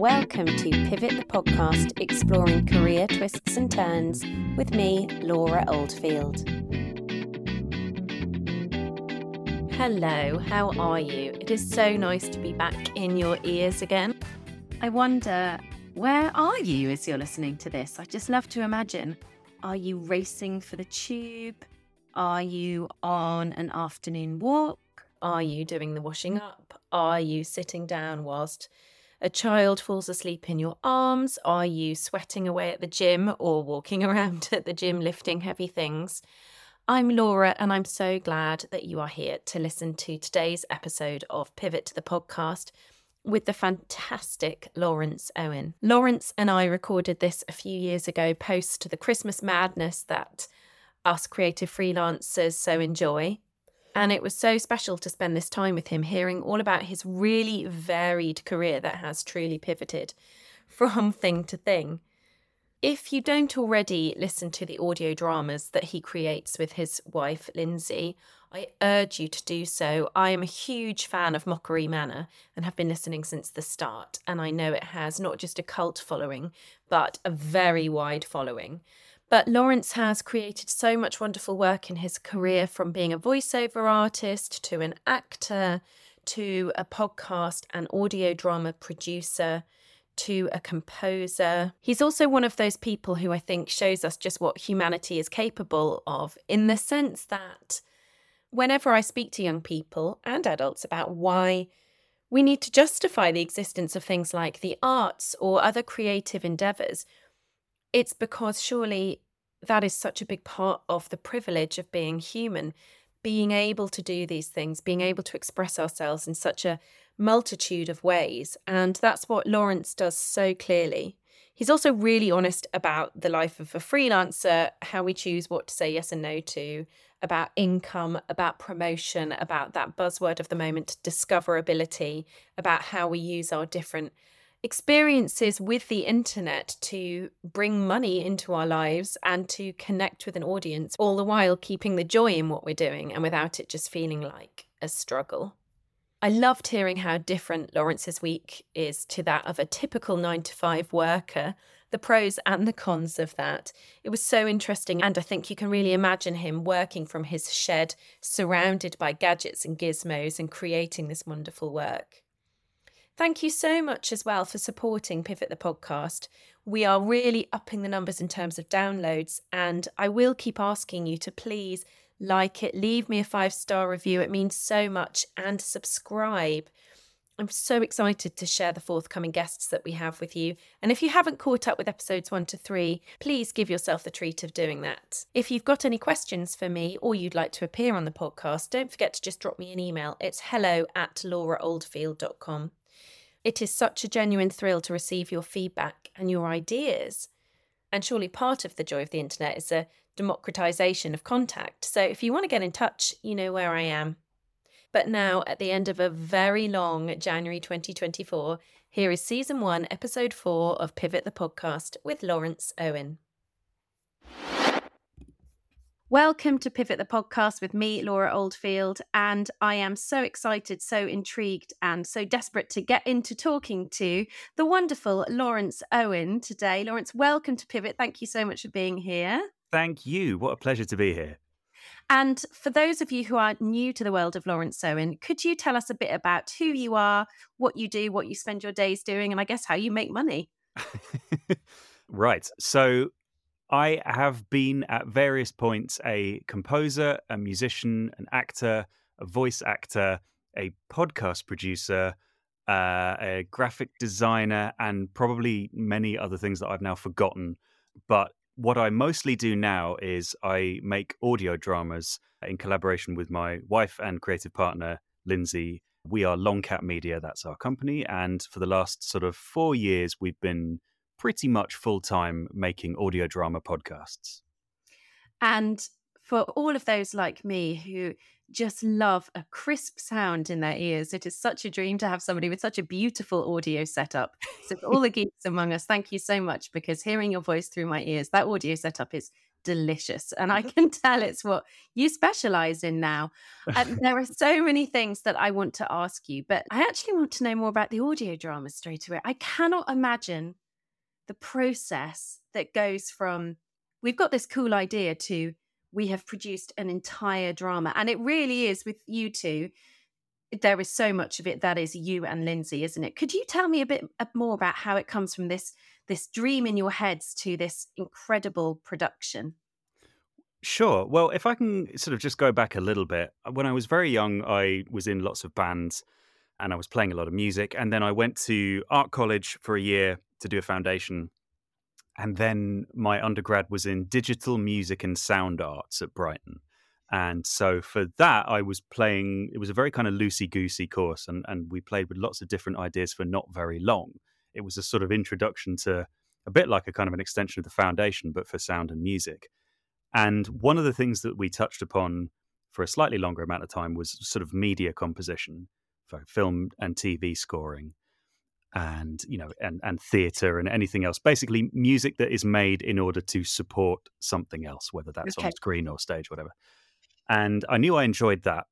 Welcome to Pivot the podcast, exploring career twists and turns with me, Laura Oldfield. Hello, how are you? It is so nice to be back in your ears again. I wonder, where are you as you're listening to this? I just love to imagine. Are you racing for the tube? Are you on an afternoon walk? Are you doing the washing up? Are you sitting down whilst a child falls asleep in your arms? Are you sweating away at the gym or walking around at the gym lifting heavy things? I'm Laura, and I'm so glad that you are here to listen to today's episode of Pivot to the Podcast with the fantastic Laurence Owen. Laurence and I recorded this a few years ago post the Christmas madness that us creative freelancers so enjoy. And it was so special to spend this time with him, hearing all about his really varied career that has truly pivoted from thing to thing. If you don't already listen to the audio dramas that he creates with his wife, Lindsay, I urge you to do so. I am a huge fan of Mockery Manor and have been listening since the start. And I know it has not just a cult following, but a very wide following. But Laurence has created so much wonderful work in his career from being a voiceover artist to an actor to a podcast and audio drama producer to a composer. He's also one of those people who I think shows us just what humanity is capable of in the sense that whenever I speak to young people and adults about why we need to justify the existence of things like the arts or other creative endeavors, it's because surely that is such a big part of the privilege of being human, being able to do these things, being able to express ourselves in such a multitude of ways. And that's what Laurence does so clearly. He's also really honest about the life of a freelancer, how we choose what to say yes and no to, about income, about promotion, about that buzzword of the moment, discoverability, about how we use our different experiences with the internet to bring money into our lives and to connect with an audience, all the while keeping the joy in what we're doing and without it just feeling like a struggle. I loved hearing how different Laurence's week is to that of a typical nine to five worker, the pros and the cons of that. It was so interesting, and I think you can really imagine him working from his shed, surrounded by gadgets and gizmos, and creating this wonderful work. Thank you so much as well for supporting Pivot the podcast. We are really upping the numbers in terms of downloads, and I will keep asking you to please like it, leave me a five star review. It means so much, and subscribe. I'm so excited to share the forthcoming guests that we have with you. And if you haven't caught up with episodes one to three, please give yourself the treat of doing that. If you've got any questions for me or you'd like to appear on the podcast, don't forget to just drop me an email. It's hello at lauraoldfield.com. It is such a genuine thrill to receive your feedback and your ideas. And surely part of the joy of the internet is a democratization of contact. So if you want to get in touch, you know where I am. But now, at the end of a very long January 2024, here is season one, episode four of Pivot the Podcast with Laurence Owen. Welcome to Pivot the Podcast with me, Laura Oldfield. And I am so excited, so intrigued, and so desperate to get into talking to the wonderful Laurence Owen today. Laurence, welcome to Pivot. Thank you so much for being here. Thank you. What a pleasure to be here. And for those of you who are new to the world of Laurence Owen, could you tell us a bit about who you are, what you do, what you spend your days doing, and I guess how you make money? right. So, I have been at various points a composer, a musician, an actor, a voice actor, a podcast producer, uh, a graphic designer, and probably many other things that I've now forgotten. But what I mostly do now is I make audio dramas in collaboration with my wife and creative partner, Lindsay. We are Longcat Media, that's our company. And for the last sort of four years, we've been pretty much full time making audio drama podcasts. And for all of those like me who just love a crisp sound in their ears, it is such a dream to have somebody with such a beautiful audio setup. So, for all the geeks among us, thank you so much because hearing your voice through my ears, that audio setup is delicious. And I can tell it's what you specialize in now. Um, there are so many things that I want to ask you, but I actually want to know more about the audio drama straight away. I cannot imagine the process that goes from we've got this cool idea to we have produced an entire drama. And it really is with you two. There is so much of it that is you and Lindsay, isn't it? Could you tell me a bit uh, more about how it comes from this this dream in your heads to this incredible production? Sure. Well, if I can sort of just go back a little bit, uh, when I was very young, I was in lots of bands and I was playing a lot of music. And then I went to art college for a year to do a foundation and then my undergrad was in digital music and sound arts at Brighton. And so for that, I was playing, it was a very kind of loosey goosey course, and, and we played with lots of different ideas for not very long. It was a sort of introduction to a bit like a kind of an extension of the foundation, but for sound and music. And one of the things that we touched upon for a slightly longer amount of time was sort of media composition for film and TV scoring and you know and and theater and anything else basically music that is made in order to support something else whether that's okay. on screen or stage whatever. And i knew i enjoyed that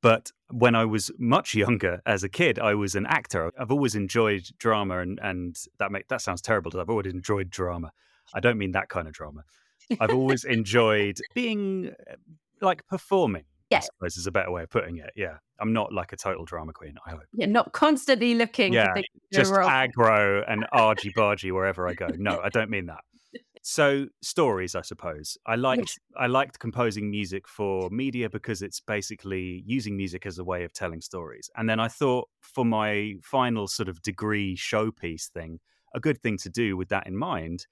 but when i was much younger as a kid i was an actor. I've always enjoyed drama and and that make that sounds terrible i've always enjoyed drama. I don't mean that kind of drama. I've always enjoyed being uh, like performing yeah. I suppose is a better way of putting it. Yeah. I'm not like a total drama queen, I hope. You're not constantly looking yeah, just aggro and argy bargy wherever I go. No, I don't mean that. So stories, I suppose. I liked I liked composing music for media because it's basically using music as a way of telling stories. And then I thought for my final sort of degree showpiece thing, a good thing to do with that in mind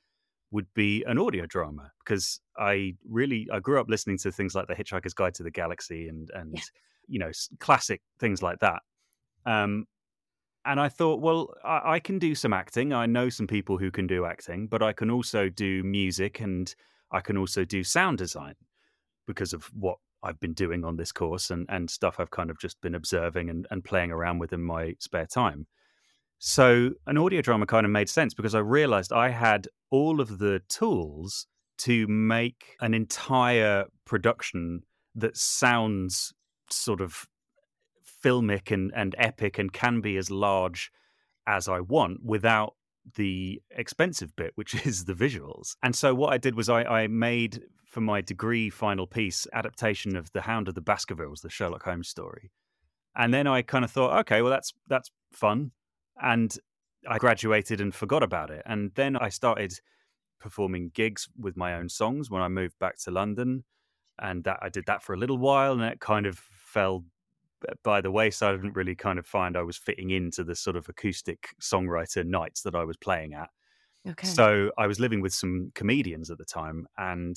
would be an audio drama because I really I grew up listening to things like The Hitchhiker's Guide to the Galaxy and and yeah. you know classic things like that. Um, and I thought, well, I, I, can do some acting. I know some people who can do acting, but I can also do music and I can also do sound design because of what I've been doing on this course and, and stuff I've kind of just been observing and, and playing around with in my spare time. So an audio drama kind of made sense because I realized I had all of the tools to make an entire production that sounds sort of filmic and, and epic and can be as large as I want without the expensive bit, which is the visuals. And so what I did was I, I made for my degree final piece adaptation of The Hound of the Baskervilles, the Sherlock Holmes story. And then I kind of thought, okay, well that's that's fun and I graduated and forgot about it. And then I started performing gigs with my own songs when I moved back to London. And that I did that for a little while and it kind of fell by the wayside. I didn't really kind of find I was fitting into the sort of acoustic songwriter nights that I was playing at. Okay. So I was living with some comedians at the time and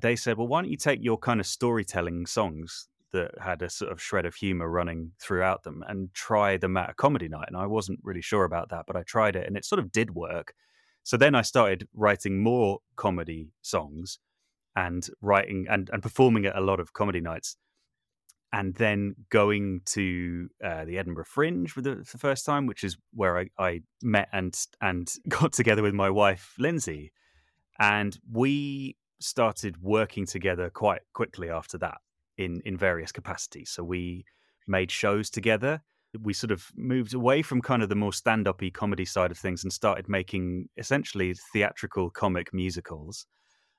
they said, well, why don't you take your kind of storytelling songs that had a sort of shred of humor running throughout them and try them at a comedy night. And I wasn't really sure about that, but I tried it and it sort of did work. So then I started writing more comedy songs and writing and, and performing at a lot of comedy nights. And then going to uh, the Edinburgh Fringe for the, for the, first time, which is where I, I met and and got together with my wife Lindsay, and we started working together quite quickly after that in in various capacities. So we made shows together. We sort of moved away from kind of the more stand-up-y comedy side of things and started making essentially theatrical comic musicals,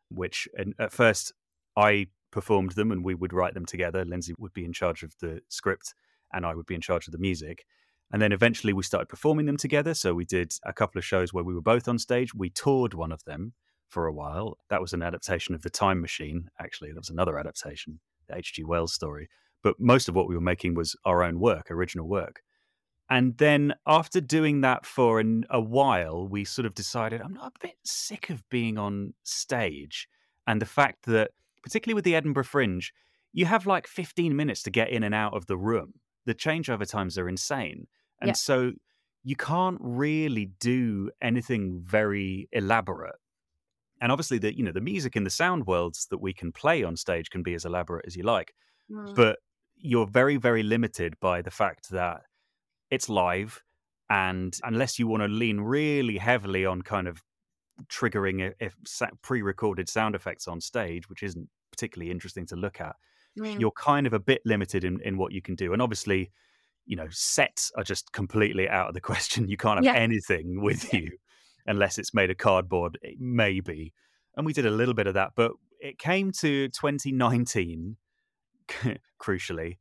which at first I performed them and we would write them together. Lindsay would be in charge of the script and I would be in charge of the music. And then eventually we started performing them together. So we did a couple of shows where we were both on stage. We toured one of them for a while. That was an adaptation of The Time Machine, actually. That was another adaptation the H.G. Wells story. But most of what we were making was our own work, original work. And then after doing that for an, a while, we sort of decided I'm not a bit sick of being on stage. And the fact that, particularly with the Edinburgh Fringe, you have like 15 minutes to get in and out of the room. The changeover times are insane. And yeah. so you can't really do anything very elaborate and obviously the you know the music in the sound worlds that we can play on stage can be as elaborate as you like mm. but you're very very limited by the fact that it's live and unless you want to lean really heavily on kind of triggering if, pre-recorded sound effects on stage, which isn't particularly interesting to look at. Mm. You're kind of a bit limited in, in what you can do, and obviously, you know, sets are just completely out of the question. You can't have yeah. anything with you unless it's made of cardboard, maybe. And we did a little bit of that, but it came to 2019, crucially,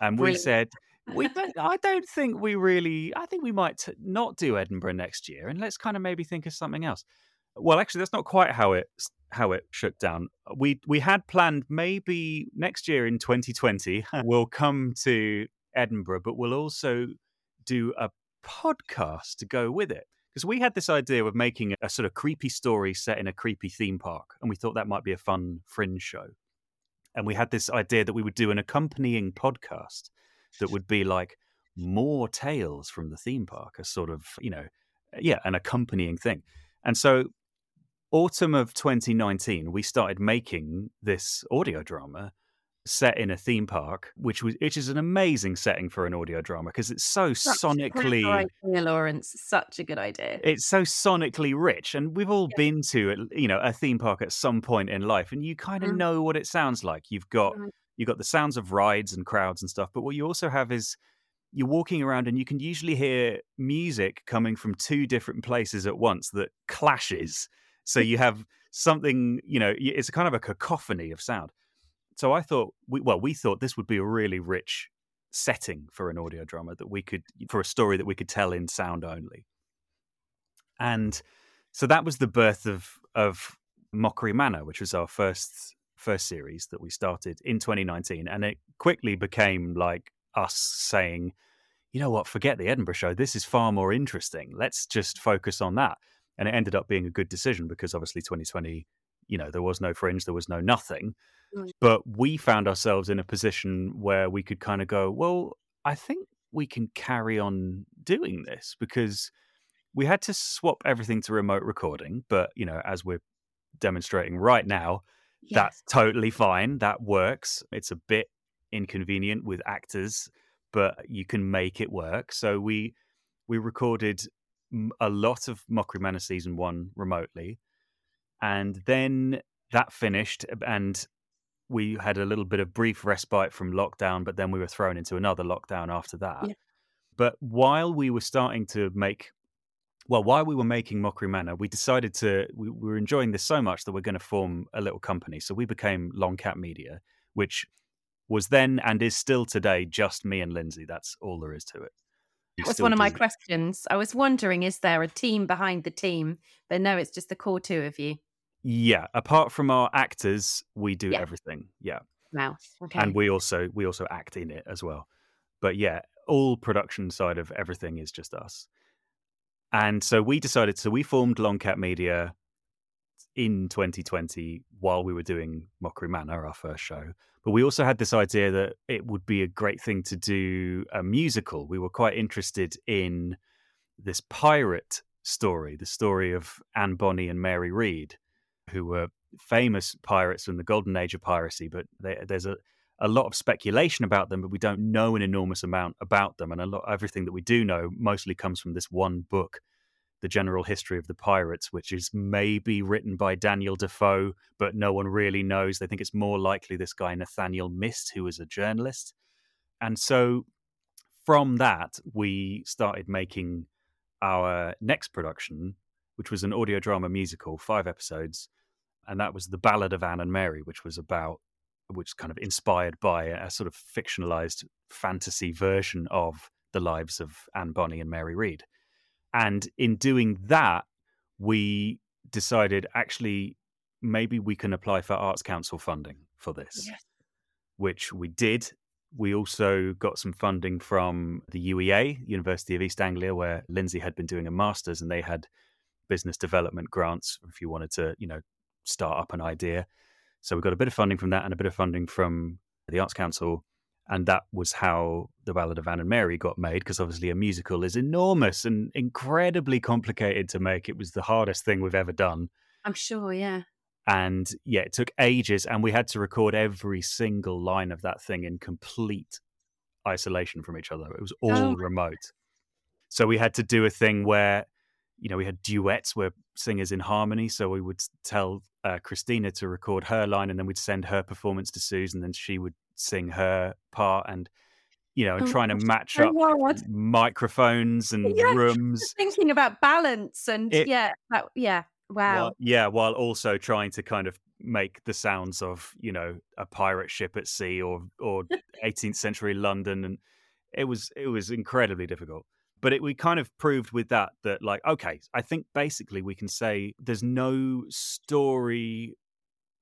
and we Brilliant. said we don't, I don't think we really. I think we might t- not do Edinburgh next year, and let's kind of maybe think of something else. Well, actually, that's not quite how it how it shook down. We we had planned maybe next year in 2020 we'll come to Edinburgh, but we'll also do a podcast to go with it because we had this idea of making a sort of creepy story set in a creepy theme park, and we thought that might be a fun fringe show. And we had this idea that we would do an accompanying podcast that would be like more tales from the theme park, a sort of, you know, yeah, an accompanying thing. And so, autumn of 2019, we started making this audio drama set in a theme park, which was which is an amazing setting for an audio drama because it's so such sonically. Idea, Laurence, such a good idea. It's so sonically rich, and we've all yeah. been to you know a theme park at some point in life, and you kind of mm. know what it sounds like. You've got mm you've got the sounds of rides and crowds and stuff. But what you also have is you're walking around and you can usually hear music coming from two different places at once that clashes. So you have something, you know, it's a kind of a cacophony of sound. So I thought, we, well, we thought this would be a really rich setting for an audio drama that we could, for a story that we could tell in sound only. And so that was the birth of of Mockery Manor, which was our first first series that we started in 2019, and it quickly became like us saying, you know what, forget the Edinburgh show. This is far more interesting. Let's just focus on that. And it ended up being a good decision because obviously 2020, you know, there was no fringe, there was no nothing. Mm. But we found ourselves in a position where we could kind of go, well, I think we can carry on doing this because we had to swap everything to remote recording. But, you know, as we're demonstrating right now, Yes. That's totally fine. That works. It's a bit inconvenient with actors, but you can make it work. So we we recorded a lot of Mockery Manor season one remotely, and then that finished, and we had a little bit of brief respite from lockdown, but then we were thrown into another lockdown after that. Yeah. But while we were starting to make well, while we were making Mockery Manor, we decided to, we, we were enjoying this so much that we're going to form a little company. So we became Longcat Media, which was then and is still today just me and Lindsay. That's all there is to it. That was one of my questions. I was wondering, is there a team behind the team? But no, it's just the core two of you. Yeah. Apart from our actors, we do yeah. everything. Yeah. Wow. Okay. And we also we also act in it as well. But yeah, all production side of everything is just us. And so we decided, so we formed Longcat Media in 2020 while we were doing Mockery Manor, our first show. But we also had this idea that it would be a great thing to do a musical. We were quite interested in this pirate story, the story of Anne Bonny and Mary Read, who were famous pirates from the golden age of piracy. But they, there's a, a lot of speculation about them, but we don't know an enormous amount about them. And a lot everything that we do know mostly comes from this one book, The General History of the Pirates, which is maybe written by Daniel Defoe, but no one really knows. They think it's more likely this guy Nathaniel Mist, who was a journalist. And so from that, we started making our next production, which was an audio drama musical, five episodes. And that was The Ballad of Anne and Mary, which was about which kind of inspired by a sort of fictionalized fantasy version of the lives of Anne Bonny and Mary Read. And in doing that, we decided actually maybe we can apply for Arts Council funding for this, yes. which we did. We also got some funding from the UEA, University of East Anglia, where Lindsay had been doing a master's, and they had business development grants if you wanted to, you know, start up an idea. So we got a bit of funding from that and a bit of funding from the Arts Council. And that was how The Ballad of Anne and Mary got made, because obviously a musical is enormous and incredibly complicated to make. It was the hardest thing we've ever done. I'm sure, yeah. And yeah, it took ages, and we had to record every single line of that thing in complete isolation from each other. It was all oh. remote. So we had to do a thing where, you know, we had duets where singers in harmony. So we would tell uh, Christina to record her line, and then we'd send her performance to Susan, and then she would sing her part, and you know, and Oh trying to match up hard. microphones and Yeah, rooms. thinking about balance and It- yeah, that, yeah. Wow. While, yeah, while also trying to kind of make the sounds of you know a pirate ship at sea or or 18th century London, and it was it was incredibly difficult. But it, we kind of proved with that that like okay, I think basically we can say there's no story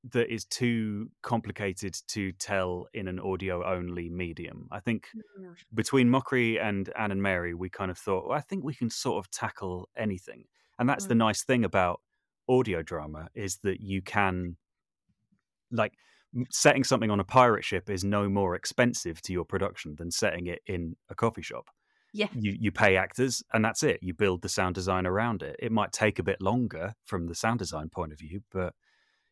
that is too complicated to tell in an audio only medium. I think Mm. between Mockery and Anne and Mary, we kind of thought, well, I think we can sort of tackle anything. And that's the Mm. nice thing about audio drama is that you can, like, setting something on a pirate ship is no more expensive to your production than setting it in a coffee shop. Yeah. You you pay actors and that's it. You build the sound design around it. It might take a bit longer from the sound design point of view, but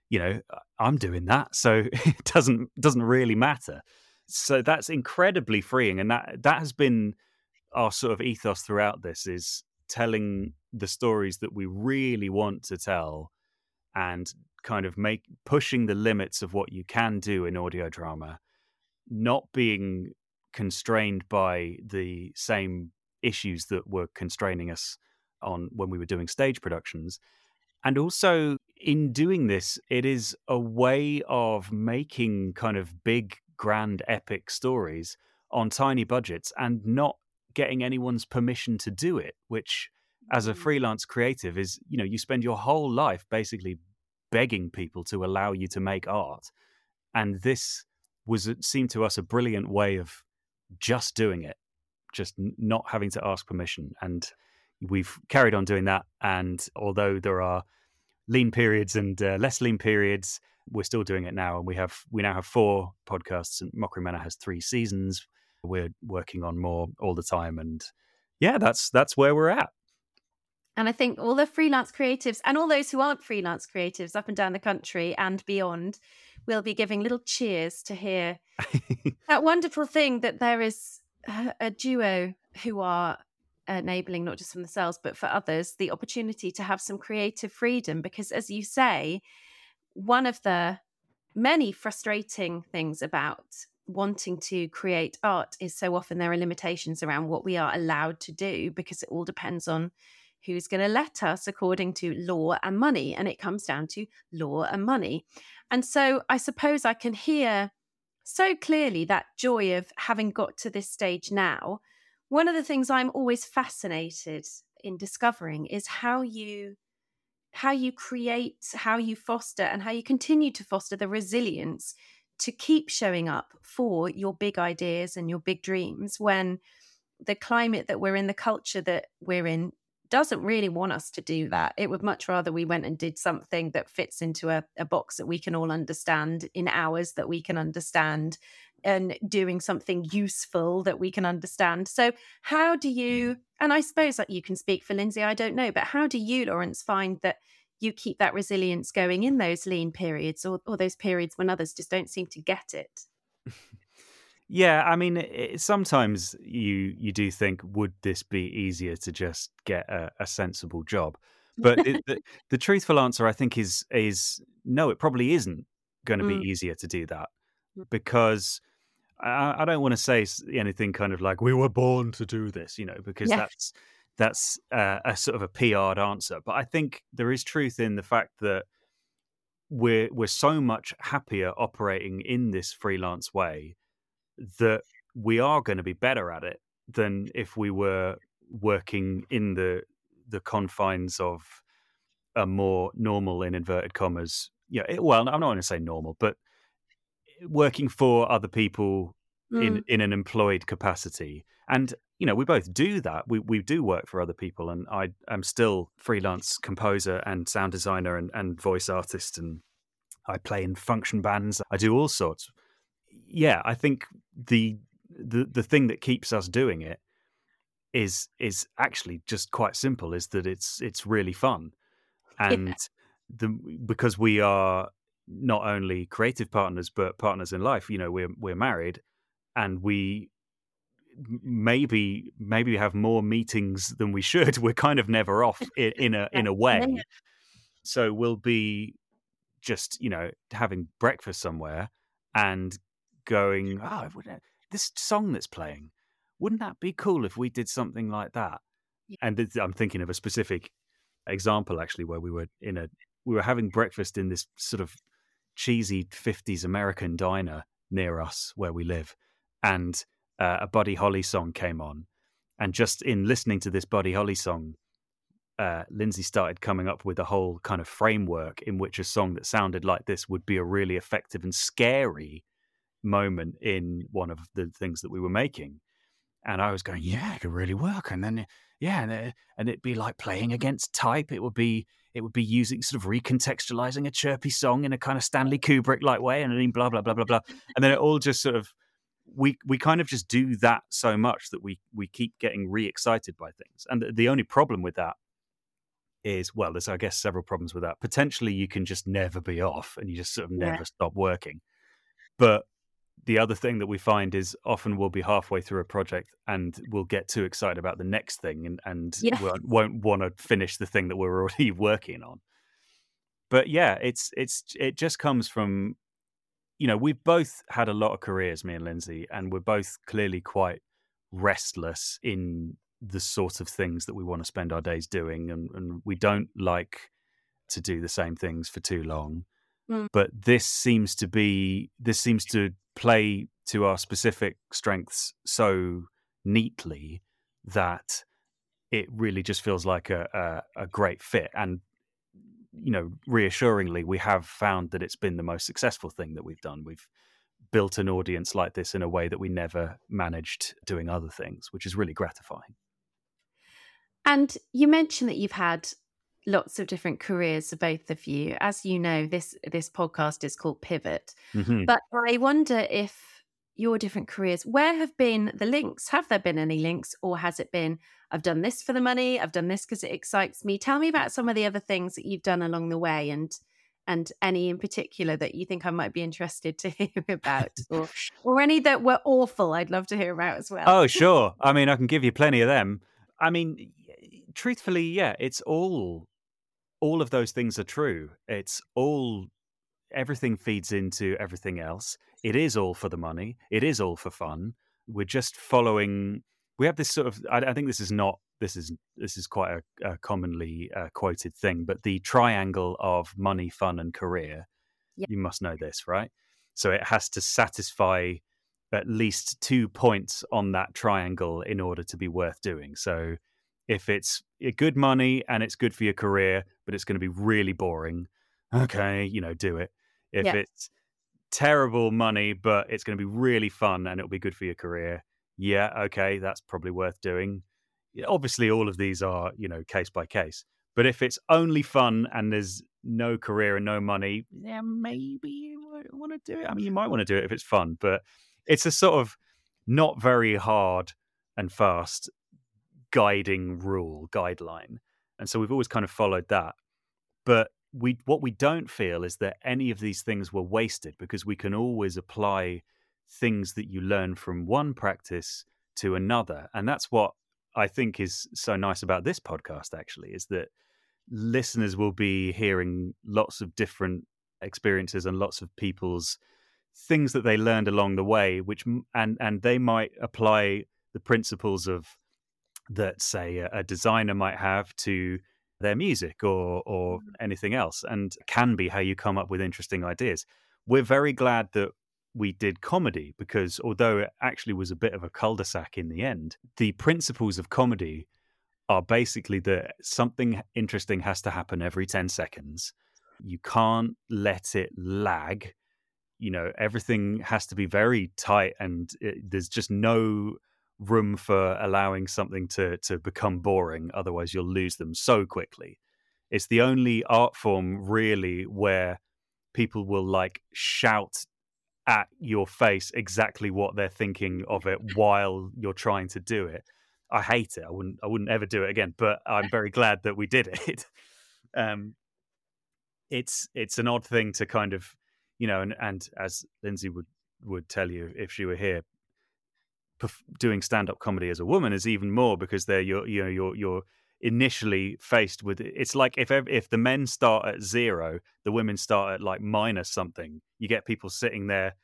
you know, I'm doing that, so it doesn't doesn't really matter. So that's incredibly freeing, and that that has been our sort of ethos throughout this is telling the stories that we really want to tell, and kind of make pushing the limits of what you can do in audio drama, not being constrained by the same issues that were constraining us on when we were doing stage productions and also, in doing this, it is a way of making kind of big, grand, epic stories on tiny budgets and not getting anyone's permission to do it, which, as a Mm. freelance creative, is, you know, you spend your whole life basically begging people to allow you to make art. And this was, it seemed to us, a brilliant way of just doing it, just not having to ask permission. And we've carried on doing that. And although there are lean periods and uh, less lean periods, we're still doing it now. And we have we now have four podcasts, and Mockery Manor has three seasons. We're working on more all the time, and yeah, that's that's where we're at. And I think all the freelance creatives and all those who aren't freelance creatives up and down the country and beyond will be giving little cheers to hear that wonderful thing that there is a, duo who are enabling not just for themselves but for others the opportunity to have some creative freedom. Because as you say one of the many frustrating things about wanting to create art is so often there are limitations around what we are allowed to do because it all depends on who's going to let us according to law and money and it comes down to law and money. And so i suppose i can hear so clearly that joy of having got to this stage now. One of the things i'm always fascinated in discovering is how you how you create how you foster and how you continue to foster the resilience to keep showing up for your big ideas and your big dreams when the climate that we're in the culture that we're in doesn't really want us to do that. It would much rather we went and did something that fits into a, a box that we can all understand in hours that we can understand and doing something useful that we can understand. So, how do you, mm. and I suppose that you can speak for Lindsay, I don't know, but how do you, Laurence, find that you keep that resilience going in those lean periods or, or those periods when others just don't seem to get it? Yeah, I mean, it, sometimes you you do think, would this be easier to just get a, a sensible job? But it, the, the truthful answer, I think, is is no. It probably isn't going to Mm. be easier to do that Mm. because I, I don't want to say anything kind of like we were born to do this, you know, because Yeah. that's that's uh, a sort of a PR'd answer. But I think there is truth in the fact that we're we're so much happier operating in this freelance way that we are going to be better at it than if we were working in the the confines of a more normal in inverted commas yeah it, well i'm not going to say normal but working for other people in Mm. in an employed capacity. And you know we both do that. We we do work for other people and i am still freelance composer and sound designer and, and voice artist and i play in function bands. I do all sorts. Yeah i think the the the thing that keeps us doing it is is actually just quite simple is that it's it's really fun. And the because we are not only creative partners but partners in life you know we're we're married and we maybe maybe have more meetings than we should. We're kind of never off in, in a in a way. So we'll be just, you know, having breakfast somewhere and going, oh, this song that's playing, wouldn't that be cool if we did something like that? Yeah. And I'm thinking of a specific example actually where we were in a we were having breakfast in this sort of cheesy 50s American diner near us where we live and uh, a Buddy Holly song came on and just in listening to this Buddy Holly song uh, Lindsay started coming up with a whole kind of framework in which a song that sounded like this would be a really effective and scary moment in one of the things that we were making. And I was going, yeah, it could really work. And then, yeah, and, uh, and it'd be like playing against type. It would be, it would be using sort of recontextualizing a chirpy song in a kind of Stanley Kubrick like way, and then blah blah blah blah blah. And then it all just sort of we we kind of just do that so much that we we keep getting re-excited by things. And the, the only problem with that is well, there's I guess several problems with that. Potentially, you can just never be off, and you just sort of never yeah. stop working. But the other thing that we find is often we'll be halfway through a project and we'll get too excited about the next thing and, and yeah. won't, won't want to finish the thing that we're already working on. But yeah, it's it's it just comes from you know we've both had a lot of careers, me and Lindsay, and we're both clearly quite restless in the sort of things that we want to spend our days doing, and, and we don't like to do the same things for too long. Mm. But this seems to be this seems to play to our specific strengths so neatly that it really just feels like a, a, a great fit. And you know, reassuringly, we have found that it's been the most successful thing that we've done. We've built an audience like this in a way that we never managed doing other things, which is really gratifying. And you mentioned that you've had lots of different careers for both of you. As you know, this this podcast is called Pivot. Mm-hmm. But I wonder if your different careers, where have been the links? Have there been any links, or has it been I've done this for the money, I've done this because it excites me? Tell me about some of the other things that you've done along the way, and and any in particular that you think I might be interested to hear about, or or any that were awful. I'd love to hear about as well. Oh, sure. I mean, I can give you plenty of them. I mean, truthfully, yeah, it's all all of those things are true. It's all everything feeds into everything else. It is all for the money. It is all for fun. We're just following. We have this sort of. I, I think this is not. This is this is quite a, a commonly uh, quoted thing, but the triangle of money, fun, and career. Yep. You must know this, right? So it has to satisfy at least two points on that triangle in order to be worth doing. So if it's eh, good money and it's good for your career, but it's going to be really boring, okay, you know, do it. If yeah. it's terrible money, but it's going to be really fun and it'll be good for your career, yeah, okay, that's probably worth doing. Obviously, all of these are, you know, case by case. But if it's only fun and there's no career and no money, yeah, maybe you want to do it. I mean, you might want to do it if it's fun, but it's a sort of not very hard and fast guiding rule guideline. And so we've always kind of followed that. But we what we don't feel is that any of these things were wasted because we can always apply things that you learn from one practice to another. And that's what i think is so nice about this podcast actually is that listeners will be hearing lots of different experiences and lots of people's things that they learned along the way which and and they might apply the principles of that say a, a designer might have to their music or or mm-hmm. anything else and can be how you come up with interesting ideas. We're very glad that we did comedy because although it actually was a bit of a cul-de-sac in the end the principles of comedy are basically that something interesting has to happen every 10 seconds. You can't let it lag. You know everything has to be very tight and it, there's just no room for allowing something to to become boring otherwise you'll lose them so quickly. It's the only art form really where people will like shout at your face exactly what they're thinking of it while you're trying to do it. I hate it. I wouldn't i wouldn't ever do it again but i'm very glad that we did it. Um it's it's an odd thing to kind of you know and and as lindsay would would tell you if she were here doing stand-up comedy as a woman is even more because they're you're you know you're you're initially faced with it's like if if the men start at zero, the women start at like minus something. You get people sitting there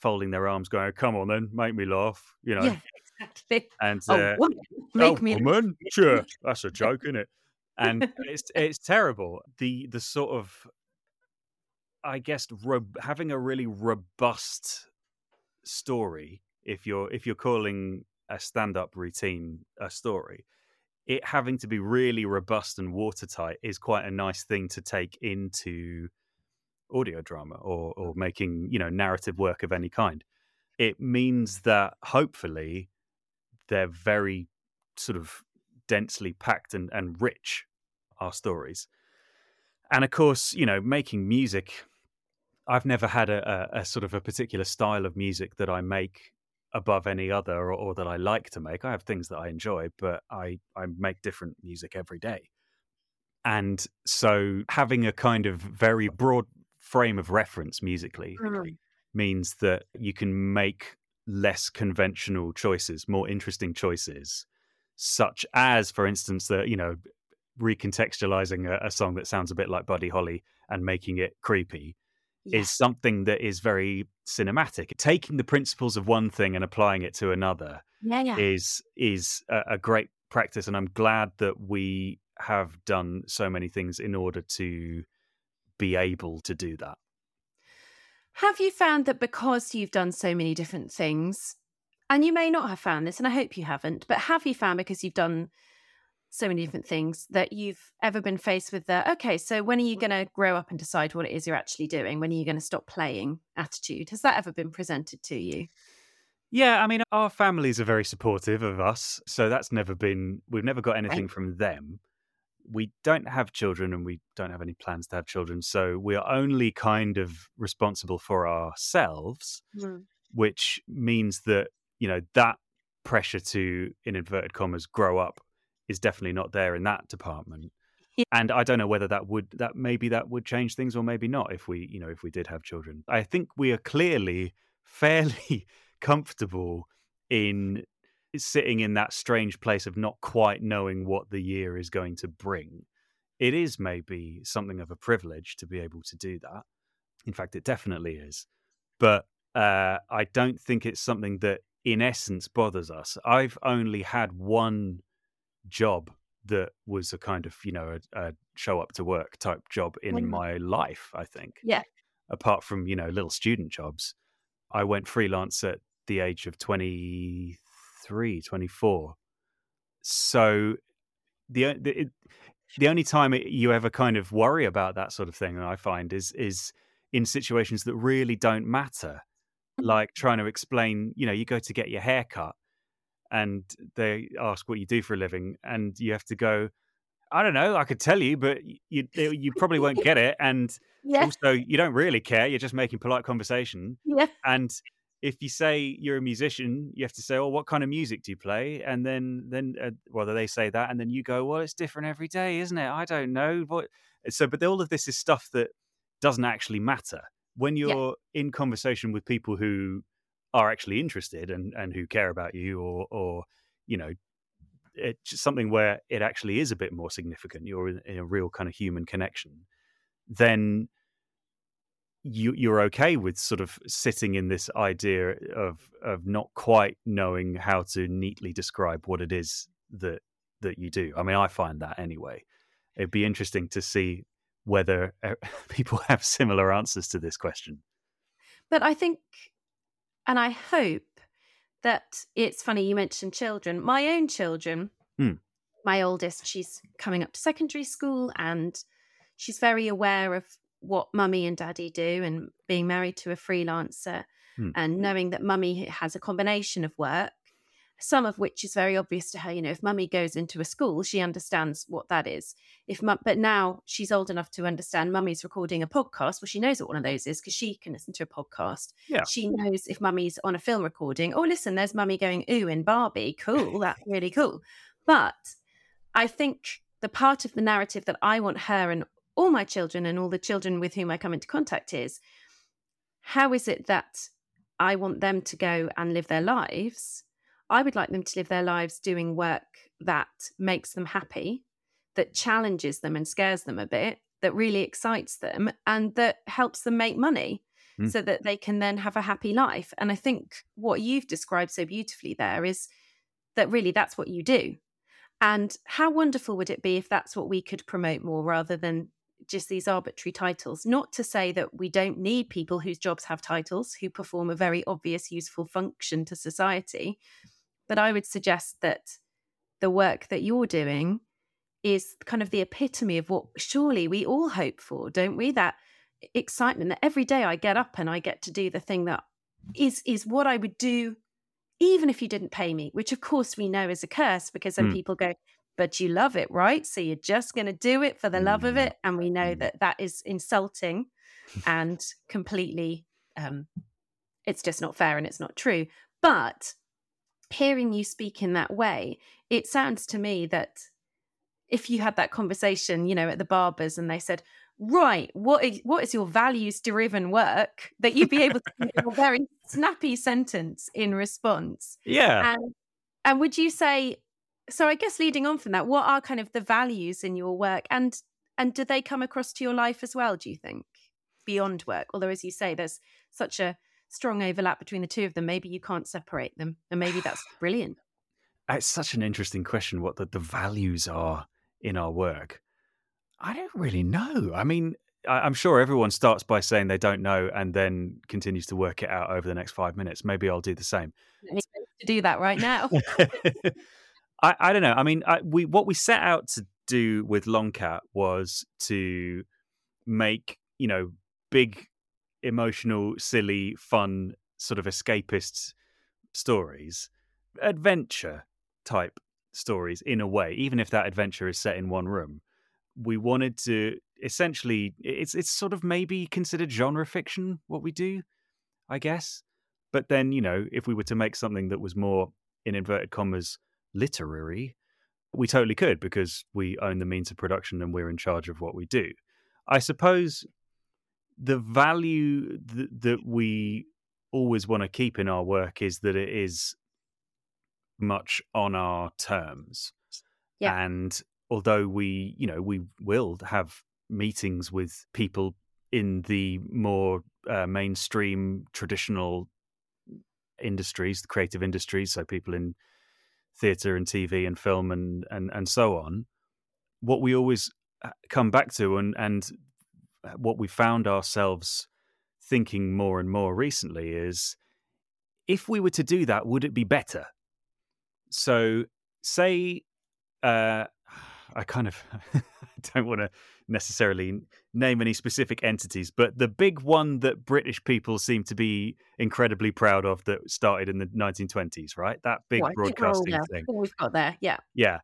folding their arms, going, "Come on, then, make me laugh," you know. Yeah, exactly. And Oh, uh, woman, make oh, me. woman, sure, that's a joke, isn't it? And it's it's terrible. The the sort of, I guess, having a really robust story. If you're if you're calling a stand up routine a story, it having to be really robust and watertight is quite a nice thing to take into audio drama or or making you know narrative work of any kind. It means that hopefully they're very sort of densely packed and, and rich our stories. And of course, you know, making music, I've never had a, a, a sort of a particular style of music that I make above any other or, or that I like to make. I have things that I enjoy, but I, I make different music every day. And so having a kind of very broad frame of reference musically Mm. means that you can make less conventional choices, more interesting choices, such as, for instance, the you know recontextualizing a, a song that sounds a bit like Buddy Holly and making it creepy Yeah. is something that is very cinematic. Taking the principles of one thing and applying it to another yeah, yeah. is is a, a great practice, and I'm glad that we have done so many things in order to be able to do that. Have you found that because you've done so many different things, and you may not have found this, and I hope you haven't, but have you found because you've done so many different things that you've ever been faced with the okay, so when are you going to grow up and decide what it is you're actually doing? When are you going to stop playing attitude? Has that ever been presented to you? Yeah, I mean, our families are very supportive of us, so that's never been. We've never got anything Right. from them. We don't have children, and we don't have any plans to have children, so we are only kind of responsible for ourselves, mm. which means that you know that pressure to, in inverted commas, grow up is definitely not there in that department. Yeah. And I don't know whether that would that maybe that would change things or maybe not if we you know if we did have children. I think we are clearly fairly comfortable in sitting in that strange place of not quite knowing what the year is going to bring. It is maybe something of a privilege to be able to do that. In fact, it definitely is. But uh, I don't think it's something that, in essence, bothers us. I've only had one job that was a kind of, you know, a, a show up to work type job in my life, I think. Yeah. Apart from, you know, little student jobs. I went freelance at the age of 23, 24. So the the, it, the only time it, you ever kind of worry about that sort of thing, and I find, is is in situations that really don't matter, mm-hmm. like trying to explain. You know, you go to get your hair cut, and they ask what you do for a living, and you have to go. I don't know. I could tell you, but you you probably won't get it, and Yeah. also you don't really care. You're just making polite conversation. Yeah. And if you say you're a musician, you have to say, "Oh, what kind of music do you play?" And then, then, uh, well, they say that, and then you go, "Well, it's different every day, isn't it?" I don't know what. So, but all of this is stuff that doesn't actually matter when you're in conversation with people who are actually interested and and who care about you, or or you know, it's something where it actually is a bit more significant. You're in, in a real kind of human connection. Then you you're okay with sort of sitting in this idea of of not quite knowing how to neatly describe what it is that that you do. I mean, I find that anyway. It'd be interesting to see whether uh, people have similar answers to this question. But I think, and I hope that it's funny you mentioned children. My own children, Hmm. my oldest, she's coming up to secondary school and she's very aware of what mummy and daddy do and being married to a freelancer Hmm. and knowing that mummy has a combination of work. Some of which is very obvious to her. You know, if mummy goes into a school, she understands what that is. If mum, but now she's old enough to understand mummy's recording a podcast. Well, she knows what one of those is because she can listen to a podcast. Yeah. She knows if mummy's on a film recording. Oh, listen, there's mummy going ooh in Barbie. Cool, that's really cool. But I think the part of the narrative that I want her and all my children and all the children with whom I come into contact is how is it that I want them to go and live their lives? I would like them to live their lives doing work that makes them happy that challenges them and scares them a bit, that really excites them, and that helps them make money mm. so that they can then have a happy life. And I think what you've described so beautifully there is that really that's what you do. And how wonderful would it be if that's what we could promote more rather than just these arbitrary titles? Not to say that we don't need people whose jobs have titles, who perform a very obvious, useful function to society. But I would suggest that the work that you're doing is kind of the epitome of what surely we all hope for, don't we? That excitement that every day I get up and I get to do the thing that is is what I would do even if you didn't pay me, which of course we know is a curse because then mm. people go, but you love it, right? So you're just going to do it for the love of it. And we know that that is insulting and completely, um, it's just not fair and it's not true. But hearing you speak in that way, it sounds to me that if you had that conversation, you know, at the barbers and they said, right, what is, what is your values driven work that you'd be able to give a very snappy sentence in response. Yeah. And, and would you say, so I guess leading on from that, what are kind of the values in your work and and do they come across to your life as well, do you think? Beyond work. Although as you say, there's such a strong overlap between the two of them. Maybe you can't separate them. And maybe that's brilliant. It's such an interesting question what the, the values are in our work. I don't really know. I mean, I, am sure everyone starts by saying they don't know and then continues to work it out over the next five minutes. Maybe I'll do the same. To do that right now. I, I don't know. I mean, I, we what we set out to do with Long Cat was to make you know big, emotional, silly, fun, sort of escapist stories, adventure type stories in a way, even if that adventure is set in one room we wanted to essentially it's it's sort of maybe considered genre fiction what we do, I guess. But then, you know, if we were to make something that was more in inverted commas literary, we totally could because we own the means of production and we're in charge of what we do. I suppose the value th- that we always want to keep in our work is that it is much on our terms. Yeah. And although we, you know, we will have meetings with people in the more uh, mainstream traditional industries, the creative industries, so people in theatre and TV and film and and and so on. What we always uh, come back to and and what we found ourselves thinking more and more recently is if we were to do that, would it be better? So, say uh, I kind of don't want to necessarily name any specific entities, but the big one that British people seem to be incredibly proud of that started in the 1920s, right? That big broadcasting thing. We've got there, yeah. Yeah.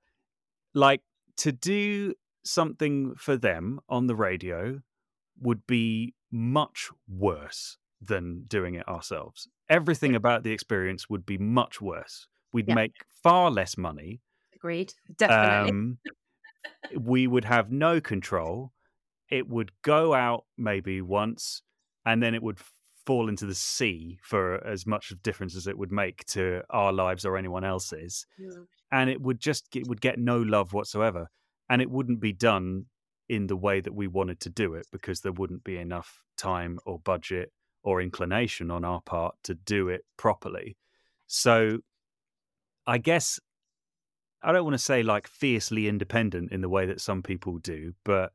Like to do something for them on the radio would be much worse than doing it ourselves. Everything about the experience would be much worse. We'd yeah. make far less money. Agreed. Definitely. Um, we would have no control. It would go out maybe once, and then it would fall into the sea for as much of difference as it would make to our lives or anyone else's. Yeah. And it would just it would get no love whatsoever, and it wouldn't be done in the way that we wanted to do it because there wouldn't be enough time or budget or inclination on our part to do it properly. So I guess I don't want to say like fiercely independent in the way that some people do, but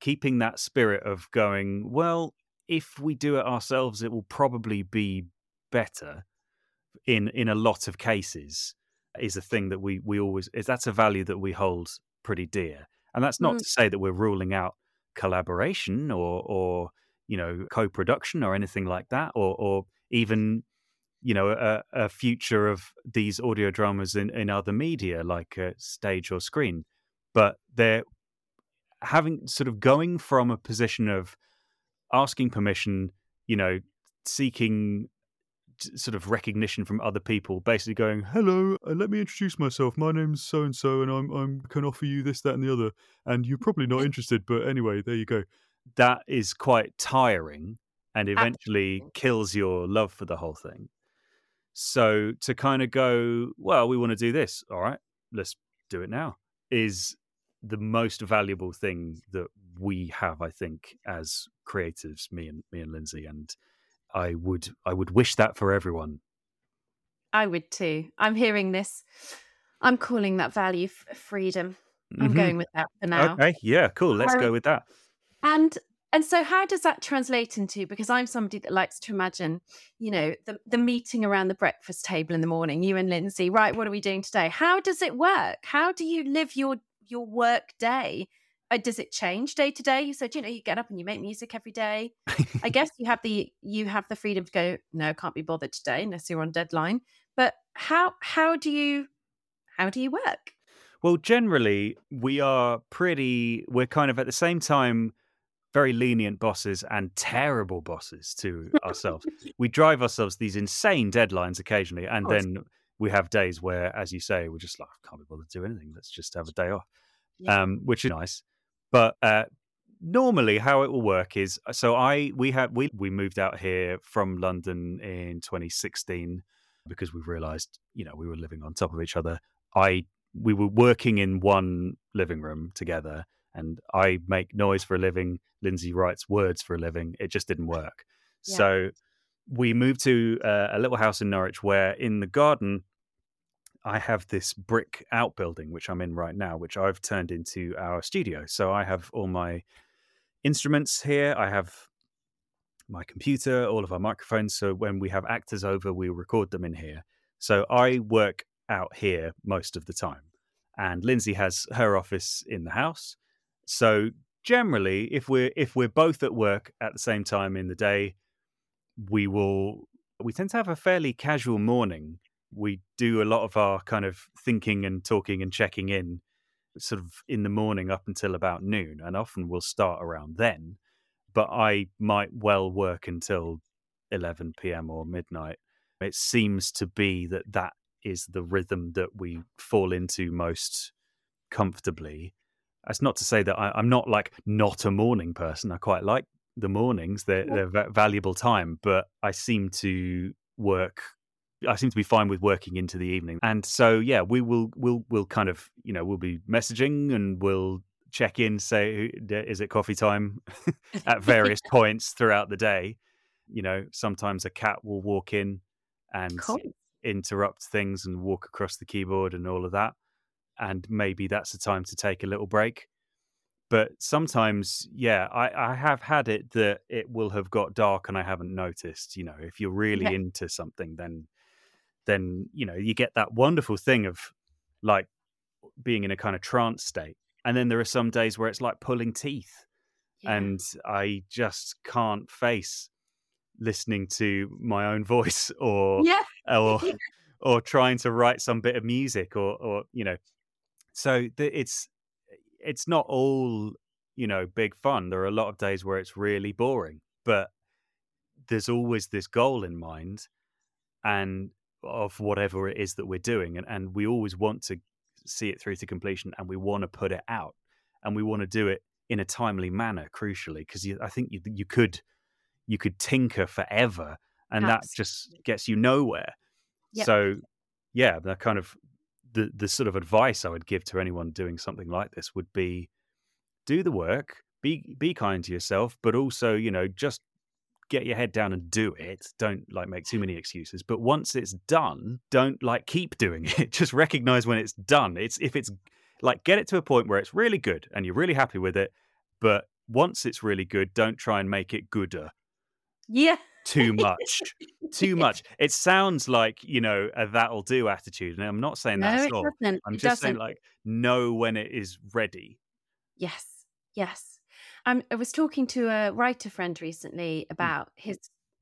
keeping that spirit of going, well, if we do it ourselves, it will probably be better in in a lot of cases is a thing that we we always is that's a value that we hold pretty dear. And that's not mm. to say that we're ruling out collaboration or or you know co-production or anything like that or or even you know a, a future of these audio dramas in, in other media like uh, stage or screen but they're having sort of going from a position of asking permission you know seeking sort of recognition from other people basically going hello uh, let me introduce myself my name's so and so and i'm i'm can offer you this that and the other and you're probably not interested but anyway there you go that is quite tiring and eventually Absolutely. kills your love for the whole thing so to kind of go, well, we want to do this. All right, let's do it now. Is the most valuable thing that we have, I think, as creatives, me and me and Lindsay, and I would I would wish that for everyone. I would too. I'm hearing this. I'm calling that value f- freedom. I'm Mhm. going with that for now. Okay, yeah, cool. Let's Um, go with that. And and so how does that translate into because I'm somebody that likes to imagine, you know, the the meeting around the breakfast table in the morning, you and Lindsay, right, what are we doing today? How does it work? How do you live your your work day? Uh, does it change day to day? You said, you know, you get up and you make music every day. I guess you have the you have the freedom to go, no, can't be bothered today unless you're on deadline. But how how do you how do you work? Well, generally, we are pretty, we're kind of at the same time very lenient bosses and terrible bosses to ourselves. we drive ourselves these insane deadlines occasionally. And then we have days where, as you say, we're just like, I can't be bothered to do anything. Let's just have a day off, Yeah. um, which is nice. But uh, normally, how it will work is so I, we have, we, we moved out here from London in 2016 because we realized, you know, we were living on top of each other. I we were working in one living room together and I make noise for a living. Lindsay writes words for a living. It just didn't work. Yeah. So we moved to uh, a little house in Norwich where in the garden I have this brick outbuilding, which I'm in right now, which I've turned into our studio. So I have all my instruments here. I have my computer, all of our microphones. So when we have actors over, we record them in here. So I work out here most of the time. And Lindsay has her office in the house. So generally, if we're if we're both at work at the same time in the day, we will we tend to have a fairly casual morning. We do a lot of our kind of thinking and talking and checking in sort of in the morning up until about noon, and often we'll start around then. But I might well work until 11 p.m. or midnight. It seems to be that that is the rhythm that we fall into most comfortably. That's not to say that I, I'm not like not a morning person. I quite like the mornings; they're, they're valuable time. But I seem to work. I seem to be fine with working into the evening, and so yeah, we will we'll we'll kind of you know we'll be messaging and we'll check in, say is it coffee time at various points throughout the day. You know, sometimes a cat will walk in and Cool. interrupt things and walk across the keyboard and all of that. And maybe that's the time to take a little break. But sometimes, yeah, I, I have had it that it will have got dark and I haven't noticed. You know, if you're really Yeah. into something, then then you know you get that wonderful thing of like being in a kind of trance state. And then there are some days where it's like pulling teeth Yeah. and I just can't face listening to my own voice or yeah. or or trying to write some bit of music or or you know so the, it's it's not all you know big fun there are a lot of days where it's really boring but there's always this goal in mind and of whatever it is that we're doing and, and we always want to see it through to completion and we want to put it out and we want to do it in a timely manner crucially because i think you, you could you could tinker forever and that just gets you nowhere Yep. so yeah the kind of the the sort of advice i would give to anyone doing something like this would be do the work be be kind to yourself but also you know just get your head down and do it. Don't like make too many excuses. But once it's done don't like keep doing it. Just recognize when it's done. It's if it's like get it to a point where it's really good and you're really happy with it but once it's really good don't try and make it gooder. Yeah. too much. Too much. It sounds like you know a that'll do attitude and i'm not saying No, that at all. doesn't. i'm it just saying doesn't. like know when it is ready. Yes, yes. Um, I was talking to a writer friend recently about his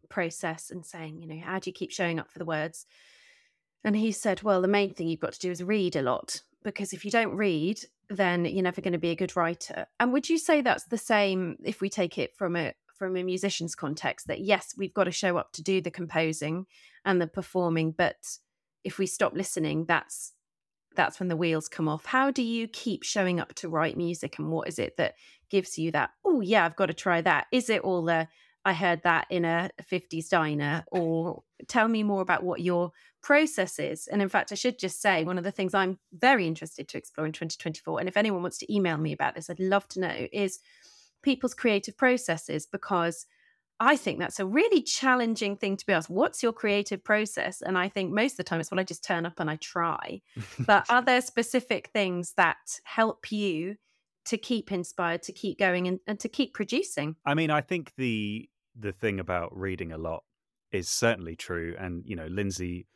process and saying, you know, how do you keep showing up for the words? And he said, well, the main thing you've got to do is read a lot because if you don't read, then you're never going to be a good writer. And would you say that's the same if we take it from a from a musician's context that yes, we've got to show up to do the composing and the performing, but if we stop listening, that's that's when the wheels come off. How do you keep showing up to write music and what is it that gives you that, oh yeah, I've got to try that? Is it all the I heard that in a 50s diner or tell me more about what your process is. And in fact, I should just say one of the things I'm very interested to explore in 2024, and if anyone wants to email me about this, I'd love to know, is people's creative processes because I think that's a really challenging thing to be asked. What's your creative process? And I think most of the time it's when I just turn up and I try. but are there specific things that help you to keep inspired, to keep going and, and to keep producing? I mean, I think the the thing about reading a lot is certainly true. And, you know, Lindsay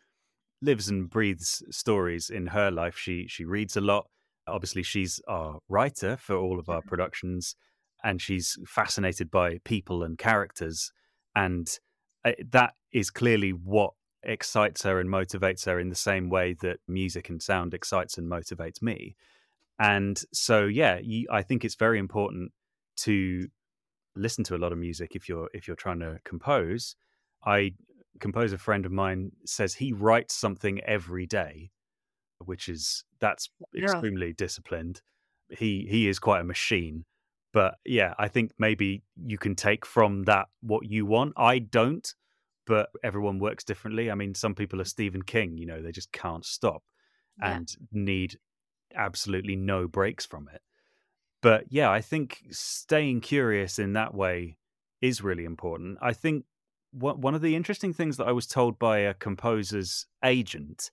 lives and breathes stories in her life. She she reads a lot. Obviously, she's our writer for all of our mm-hmm. productions and she's fascinated by people and characters and uh, that is clearly what excites her and motivates her in the same way that music and sound excites and motivates me and so yeah you, i think it's very important to listen to a lot of music if you're if you're trying to compose i composer friend of mine says he writes something every day which is that's yeah. extremely disciplined he he is quite a machine but yeah, I think maybe you can take from that what you want. I don't, but everyone works differently. I mean, some people are Stephen King, you know, they just can't stop yeah. and need absolutely no breaks from it. But yeah, I think staying curious in that way is really important. I think one of the interesting things that I was told by a composer's agent,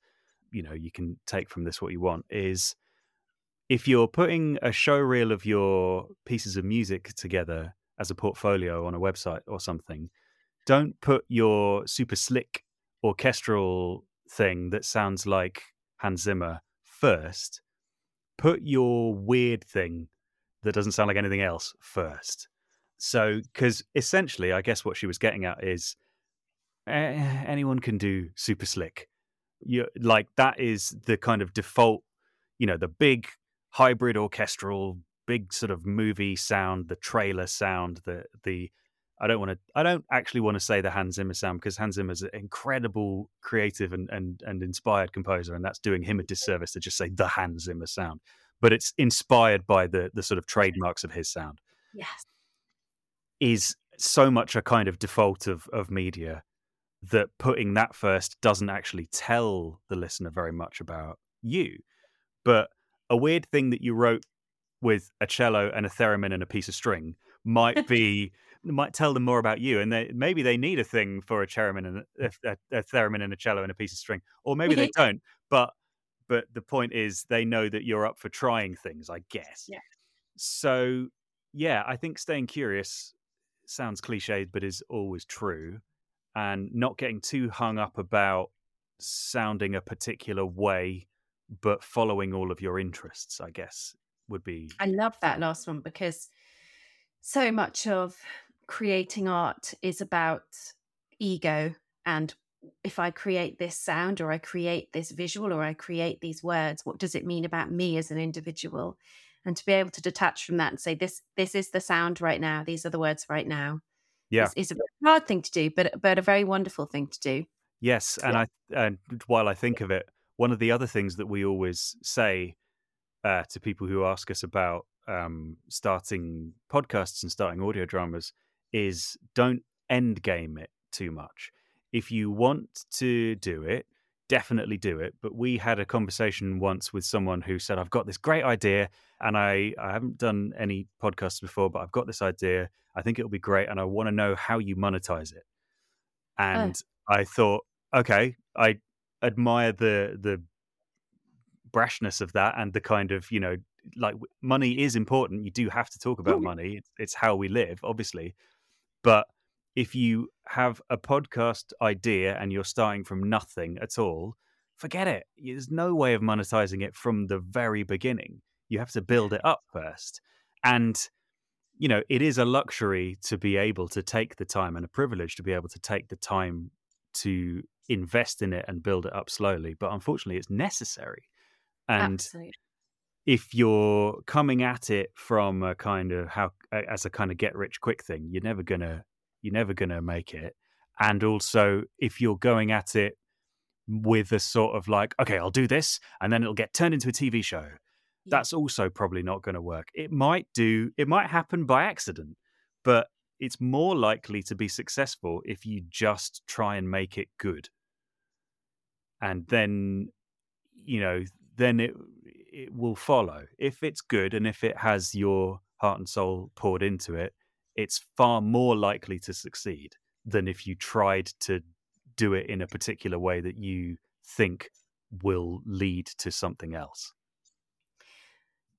you know, you can take from this what you want, is if you're putting a show reel of your pieces of music together as a portfolio on a website or something, don't put your super slick orchestral thing that sounds like Hans Zimmer first. Put your weird thing that doesn't sound like anything else first. So, because essentially, I guess what she was getting at is eh, anyone can do super slick. You like that is the kind of default, you know, the big hybrid orchestral, big sort of movie sound, the trailer sound, the the I don't want to I don't actually want to say the Hans Zimmer sound because Hans Zimmer is an incredible creative and, and and inspired composer, and that's doing him a disservice to just say the Hans Zimmer sound. But it's inspired by the the sort of trademarks of his sound. Yes. Is so much a kind of default of of media that putting that first doesn't actually tell the listener very much about you. But a weird thing that you wrote with a cello and a theremin and a piece of string might be might tell them more about you and they, maybe they need a thing for a theremin and a, a, a, theremin and a cello and a piece of string or maybe they don't but but the point is they know that you're up for trying things i guess yeah so yeah i think staying curious sounds cliched but is always true and not getting too hung up about sounding a particular way but following all of your interests, I guess, would be. I love that last one because so much of creating art is about ego and if I create this sound or I create this visual or I create these words, what does it mean about me as an individual? And to be able to detach from that and say, this this is the sound right now, these are the words right now. Yeah. Is, is a hard thing to do, but but a very wonderful thing to do. Yes. And yeah. I and while I think of it, one of the other things that we always say uh, to people who ask us about um, starting podcasts and starting audio dramas is don't end game it too much. If you want to do it, definitely do it. But we had a conversation once with someone who said, I've got this great idea and I, I haven't done any podcasts before, but I've got this idea. I think it'll be great and I want to know how you monetize it. And oh. I thought, okay, I admire the the brashness of that and the kind of you know like money is important you do have to talk about money it's, it's how we live obviously but if you have a podcast idea and you're starting from nothing at all forget it there's no way of monetizing it from the very beginning you have to build it up first and you know it is a luxury to be able to take the time and a privilege to be able to take the time to invest in it and build it up slowly. But unfortunately, it's necessary. And Absolutely. if you're coming at it from a kind of how as a kind of get rich quick thing, you're never gonna you're never gonna make it. And also, if you're going at it with a sort of like, okay, I'll do this, and then it'll get turned into a TV show. Yeah. That's also probably not going to work. It might do. It might happen by accident, but it's more likely to be successful if you just try and make it good. And then, you know, then it it will follow. If it's good and if it has your heart and soul poured into it, it's far more likely to succeed than if you tried to do it in a particular way that you think will lead to something else.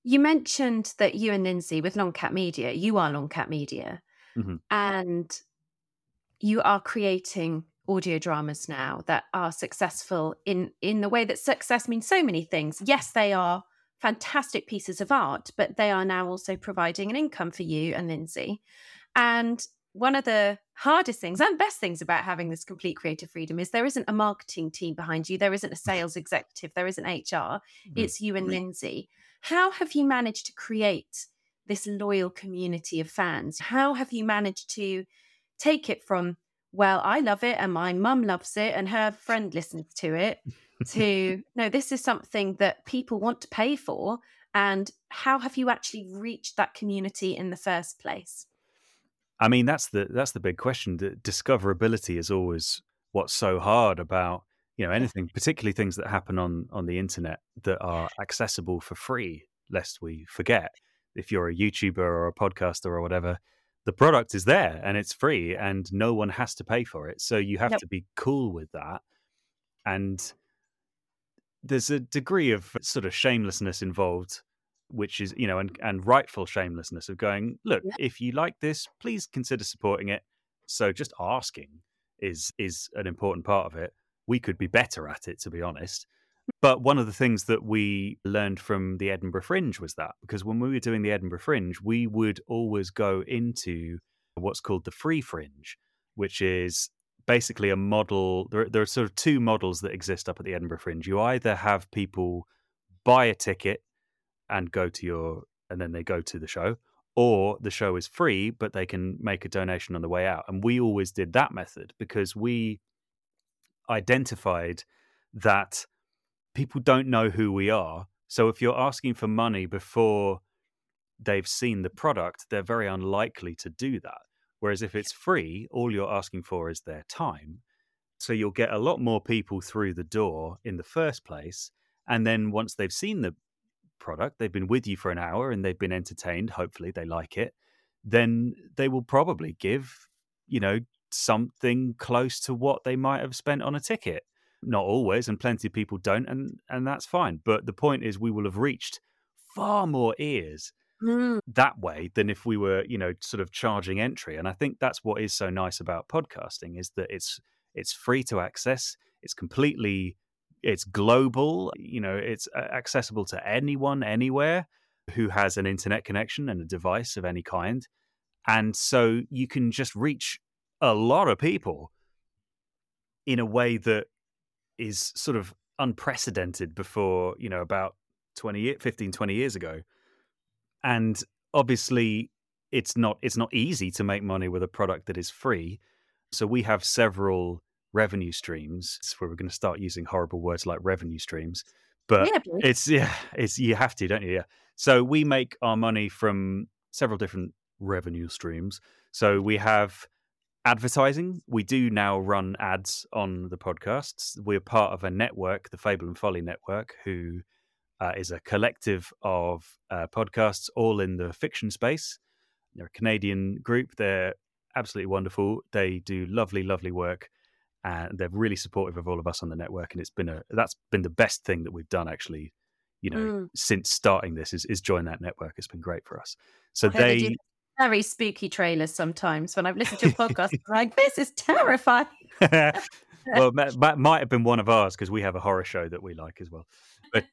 You mentioned that you and Lindsay with Long Cat Media, you are Long Cat Media, mm-hmm. and you are creating audio dramas now that are successful in in the way that success means so many things. Yes, they are fantastic pieces of art, but they are now also providing an income for you and Lindsay. And one of the hardest things and best things about having this complete creative freedom is there isn't a marketing team behind you, there isn't a sales executive, there isn't HR, mm-hmm. it's you and Lindsay. How have you managed to create this loyal community of fans? How have you managed to take it from, well, I love it and my mum loves it and her friend listens to it, to no, this is something that people want to pay for? And how have you actually reached that community in the first place? I mean, that's the that's the big question. The discoverability is always what's so hard about you know anything, particularly things that happen on on the internet that are accessible for free. Lest we forget, if you're a YouTuber or a podcaster or whatever, the product is there and it's free, and no one has to pay for it. So you have yep. to be cool with that. And there's a degree of sort of shamelessness involved which is you know and and rightful shamelessness of going look yeah. if you like this please consider supporting it. So just asking is is an important part of it. We could be better at it to be honest. But one of the things that we learned from the Edinburgh Fringe was that because when we were doing the Edinburgh Fringe we would always go into what's called the free fringe which is basically a model there, there are sort of two models that exist up at the Edinburgh Fringe. You either have people buy a ticket and go to your and then they go to the show or the show is free but they can make a donation on the way out. And we always did that method because we identified that people don't know who we are. So if you're asking for money before they've seen the product they're very unlikely to do that whereas if it's free all you're asking for is their time so you'll get a lot more people through the door in the first place and then once they've seen the product, they've been with you for an hour and they've been entertained, hopefully they like it, then they will probably give, you know, something close to what they might have spent on a ticket. Not always, and plenty of people don't, and and that's fine. But the point is, we will have reached far more ears mm. that way than if we were, you know, sort of charging entry. And I think that's what is so nice about podcasting is that it's it's free to access. It's completely it's global you know it's accessible to anyone anywhere who has an internet connection and a device of any kind and so you can just reach a lot of people in a way that is sort of unprecedented before you know about 20 15 20 years ago and obviously it's not it's not easy to make money with a product that is free so we have several revenue streams. It's where we're going to start using horrible words like revenue streams. But yeah, it's yeah, it's you have to, don't you? Yeah. So we make our money from several different revenue streams. So we have advertising. We do now run ads on the podcasts. We're part of a network, the Fable and Folly Network, who uh, is a collective of uh, podcasts all in the fiction space. They're a Canadian group. They're absolutely wonderful. They do lovely, lovely work and they're really supportive of all of us on the network and it's been a that's been the best thing that we've done actually you know mm. since starting this is, is join that network it's been great for us so they, they very spooky trailers sometimes when i've listened to a podcast like this is terrifying well that might have been one of ours because we have a horror show that we like as well but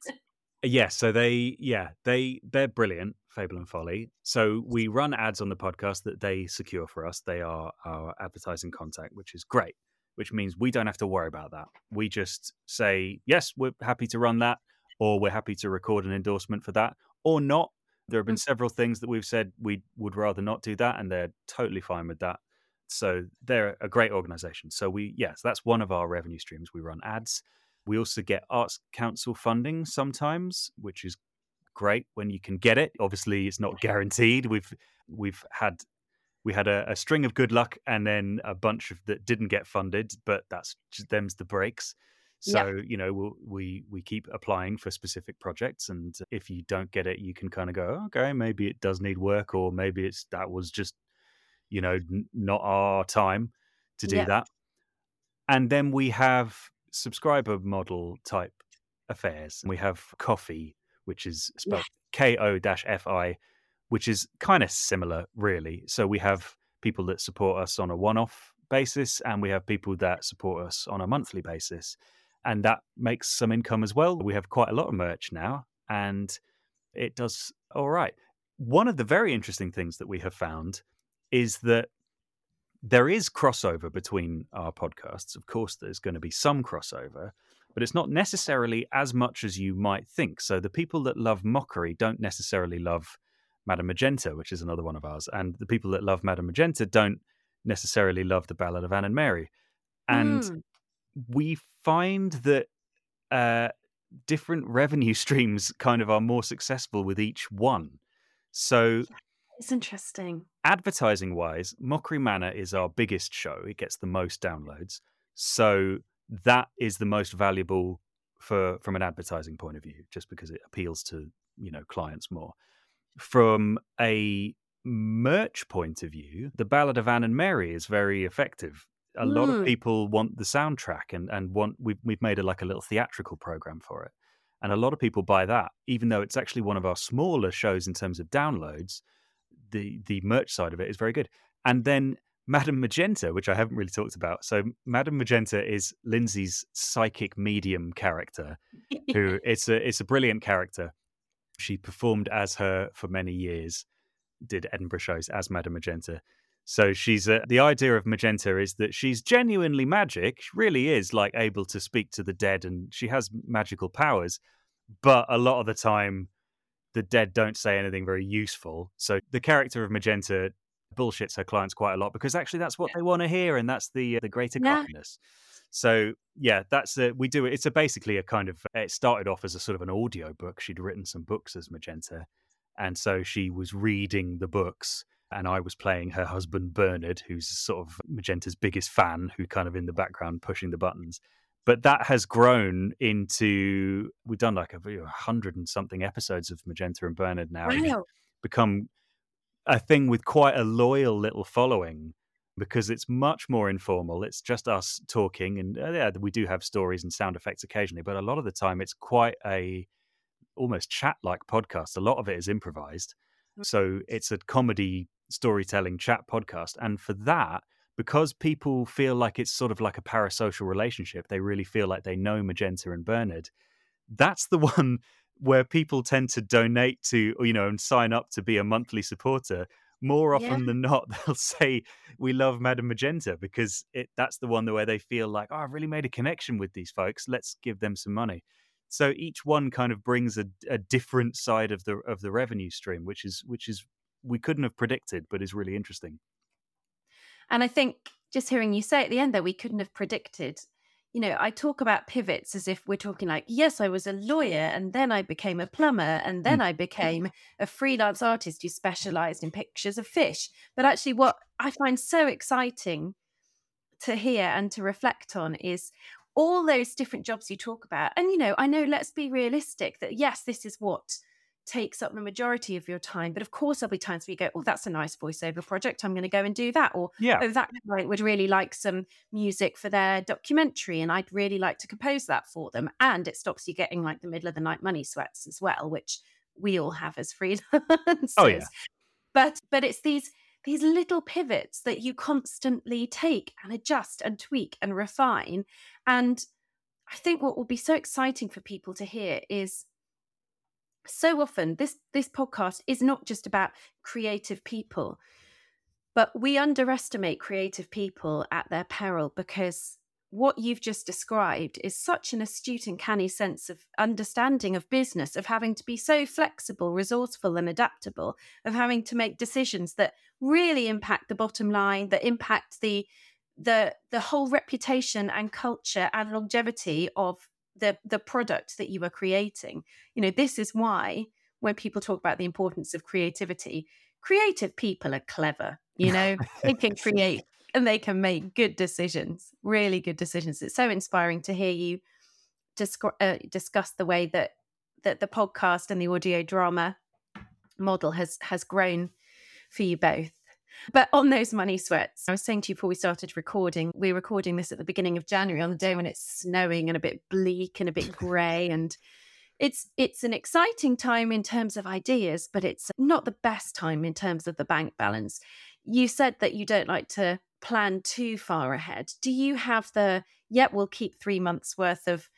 yeah so they yeah they they're brilliant fable and folly so we run ads on the podcast that they secure for us they are our advertising contact which is great which means we don't have to worry about that. We just say, yes, we're happy to run that, or we're happy to record an endorsement for that, or not. There have been mm. several things that we've said we would rather not do that, and they're totally fine with that. So they're a great organization. So we, yes, that's one of our revenue streams. We run ads. We also get Arts Council funding sometimes, which is great when you can get it. Obviously, it's not guaranteed. We've we've had we had a, a, string of good luck and then a bunch of that didn't get funded, but that's just, them's the breaks. So yeah. you know we'll, we we keep applying for specific projects, and if you don't get it, you can kind of go, okay, maybe it does need work, or maybe it's that was just you know n- not our time to do yeah. that. And then we have subscriber model type affairs. We have Ko-fi, which is spelled K O F I, which is kind of similar, really. So we have people that support us on a one off basis, and we have people that support us on a monthly basis and that makes some income as well. We have quite a lot of merch now, and it does all right. One of the very interesting things that we have found is that there is crossover between our podcasts. Of course, there's going to be some crossover, but it's not necessarily as much as you might think. So the people that love mockery don't necessarily love Madame Magenta, which is another one of ours, and the people that love Madame Magenta don't necessarily love the Ballad of Anne and Mary. And mm we find that uh, different revenue streams kind of are more successful with each one. So it's interesting. Advertising wise, Mockery Manor is our biggest show. It gets the most downloads. So that is the most valuable for from an advertising point of view, just because it appeals to, you know, clients more. From a merch point of view, the Ballad of Anne and Mary is very effective a mm. lot of mm. people want the soundtrack and and want we've we've made a like a little theatrical program for it, and a lot of people buy that, even though it's actually one of our smaller shows in terms of downloads. The the merch side of it is very good, and then Madame Magenta, which I haven't really talked about. So Madame Magenta is Lindsay's psychic medium character, who it's a it's a brilliant character. She performed as her for many years, did Edinburgh shows as Madame Magenta so she's uh, the idea of Magenta is that she's genuinely magic. She really is like able to speak to the dead, and she has magical powers. But a lot of the time, the dead don't say anything very useful. So the character of Magenta bullshits her clients quite a lot because actually that's what they want to hear, and that's the uh, the greater yeah. kindness. So yeah, that's a, we do it. It's a basically a kind of. It started off as a sort of an audio book. She'd written some books as Magenta, and so she was reading the books and I was playing her husband Bernard, who's sort of Magenta's biggest fan, who kind of in the background pushing the buttons. But that has grown into we've done like a hundred and something episodes of Magenta and Bernard now. Wow. Become a thing with quite a loyal little following because it's much more informal. It's just us talking, and uh, yeah, we do have stories and sound effects occasionally, but a lot of the time it's quite a almost chat like podcast. A lot of it is improvised. Mm. So it's a comedy storytelling chat podcast. And for that, because people feel like it's sort of like a parasocial relationship, they really feel like they know Magenta and Bernard. That's the one where people tend to donate to, you know, and sign up to be a monthly supporter. More often yeah. than not, they'll say we love Madame Magenta because it that's the one where they feel like, oh, I've really made a connection with these folks. Let's give them some money. So each one kind of brings a, a different side of the of the revenue stream, which is which is we couldn't have predicted, but is really interesting. And I think just hearing you say at the end that we couldn't have predicted. You know, I talk about pivots as if we're talking like, yes, I was a lawyer and then I became a plumber and then mm. I became a freelance artist who specialized in pictures of fish. But actually, what I find so exciting to hear and to reflect on is all those different jobs you talk about. And, you know, I know, let's be realistic that yes, this is what takes up the majority of your time. But of course, there'll be times where you go, oh, that's a nice voiceover project. I'm going to go and do that. Or, yeah. oh, that client would really like some music for their documentary and I'd really like to compose that for them. And it stops you getting like the middle of the night money sweats as well, which we all have as freelancers. Oh, yeah. But, but it's these, these little pivots that you constantly take and adjust and tweak and refine. And I think what will be so exciting for people to hear is so often this this podcast is not just about creative people but we underestimate creative people at their peril because what you've just described is such an astute and canny sense of understanding of business of having to be so flexible resourceful and adaptable of having to make decisions that really impact the bottom line that impact the the the whole reputation and culture and longevity of the the product that you are creating you know this is why when people talk about the importance of creativity creative people are clever You know, they can create and they can make good decisions, really good decisions. It's so inspiring to hear you disc- uh, discuss the way that that the podcast and the audio drama model has has grown for you both. But on those money sweats, I was saying to you before we started recording, we're recording this at the beginning of January on the day when it's snowing and a bit bleak and a bit grey and it's it's an exciting time in terms of ideas, but it's not the best time in terms of the bank balance. You said that you don't like to plan too far ahead. Do you have the yet yeah, we'll keep 3 months worth of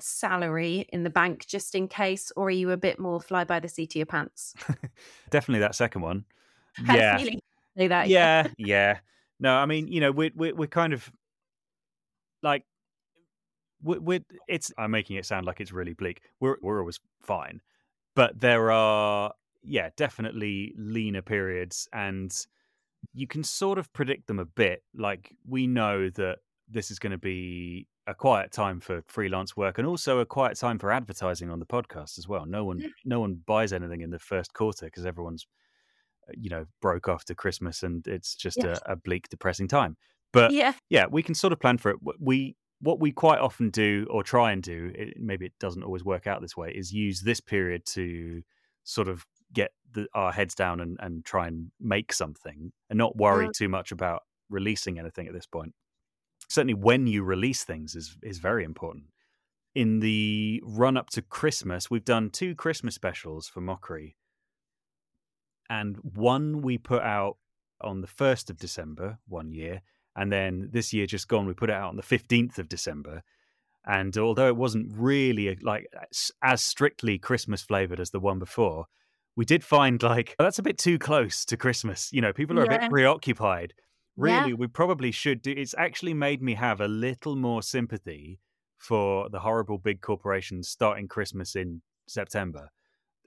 salary in the bank just in case, or are you a bit more fly by the seat of your pants? Definitely that second one. yeah. Say that. Yeah, yeah. No, I mean, you know, we're we're, we're kind of like we're, we're, it's i'm making it sound like it's really bleak we're we're always fine but there are yeah definitely leaner periods and you can sort of predict them a bit like we know that this is going to be a quiet time for freelance work and also a quiet time for advertising on the podcast as well. No one mm. no one buys anything in the first quarter because everyone's you know broke after Christmas and it's just yes. a, a, bleak depressing time. But yeah. yeah, we can sort of plan for it. We what we quite often do or try and do, it, maybe it doesn't always work out this way, is use this period to sort of get the, our heads down and, and try and make something and not worry mm-hmm. too much about releasing anything at this point certainly when you release things is is very important. In the run up to Christmas, we've done two Christmas specials for Mockery. And one we put out on the 1st of December one year. And then this year just gone, we put it out on the 15th of December. And although it wasn't really uh, like as strictly Christmas flavored as the one before, we did find like oh, that's a bit too close to Christmas. You know, people are yeah. a bit preoccupied really yeah. we probably should do it's actually made me have a little more sympathy for the horrible big corporations starting christmas in september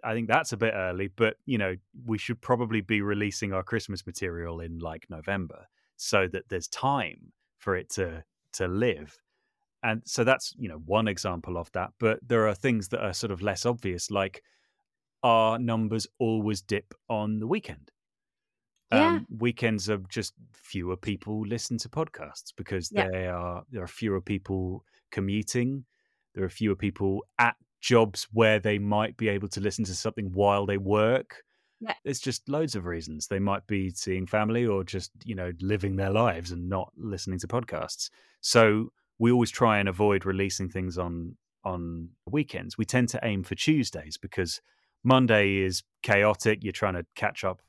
i think that's a bit early but you know we should probably be releasing our christmas material in like november so that there's time for it to to live and so that's you know one example of that but there are things that are sort of less obvious like our numbers always dip on the weekend yeah. Um, weekends are just fewer people listen to podcasts because yeah. they are there are fewer people commuting. There are fewer people at jobs where they might be able to listen to something while they work. Yeah. It's just loads of reasons. They might be seeing family or just, you know, living their lives and not listening to podcasts. So we always try and avoid releasing things on on weekends. We tend to aim for Tuesdays because Monday is chaotic. You're trying to catch up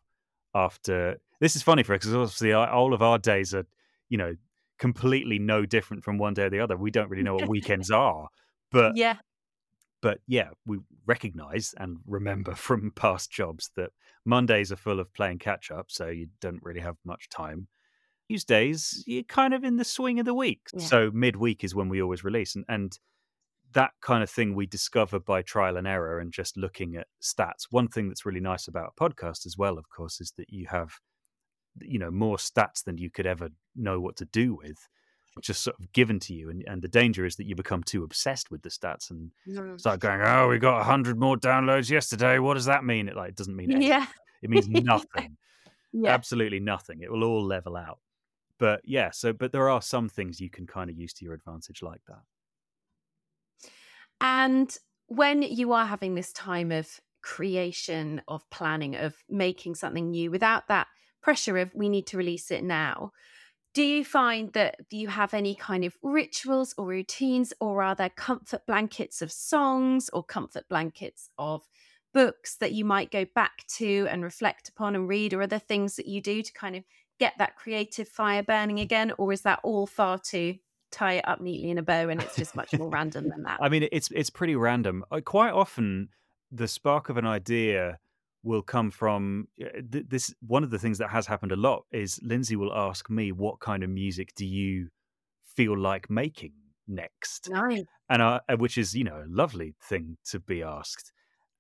after this is funny for us because obviously all of our days are you know completely no different from one day or the other we don't really know what weekends are but yeah but yeah we recognize and remember from past jobs that mondays are full of playing catch up so you don't really have much time tuesdays you're kind of in the swing of the week yeah. so midweek is when we always release and, and that kind of thing we discover by trial and error and just looking at stats. One thing that's really nice about a podcast as well, of course, is that you have you know more stats than you could ever know what to do with just sort of given to you and, and the danger is that you become too obsessed with the stats and start going oh we got 100 more downloads yesterday. What does that mean? It like it doesn't mean anything. yeah. It means nothing. Yeah. absolutely nothing. It will all level out. But yeah so but there are some things you can kind of use to your advantage like that. And when you are having this time of creation, of planning, of making something new without that pressure of we need to release it now, do you find that you have any kind of rituals or routines, or are there comfort blankets of songs or comfort blankets of books that you might go back to and reflect upon and read? Or other things that you do to kind of get that creative fire burning again? Or is that all far too tie it up neatly in a bow and it's just much more random than that. I mean, it's it's pretty random. Quite often, the spark of an idea will come from this. One of the things that has happened a lot is Lindsay will ask me, "What kind of music do you feel like making next?" Nice. And I, which is you know a lovely thing to be asked.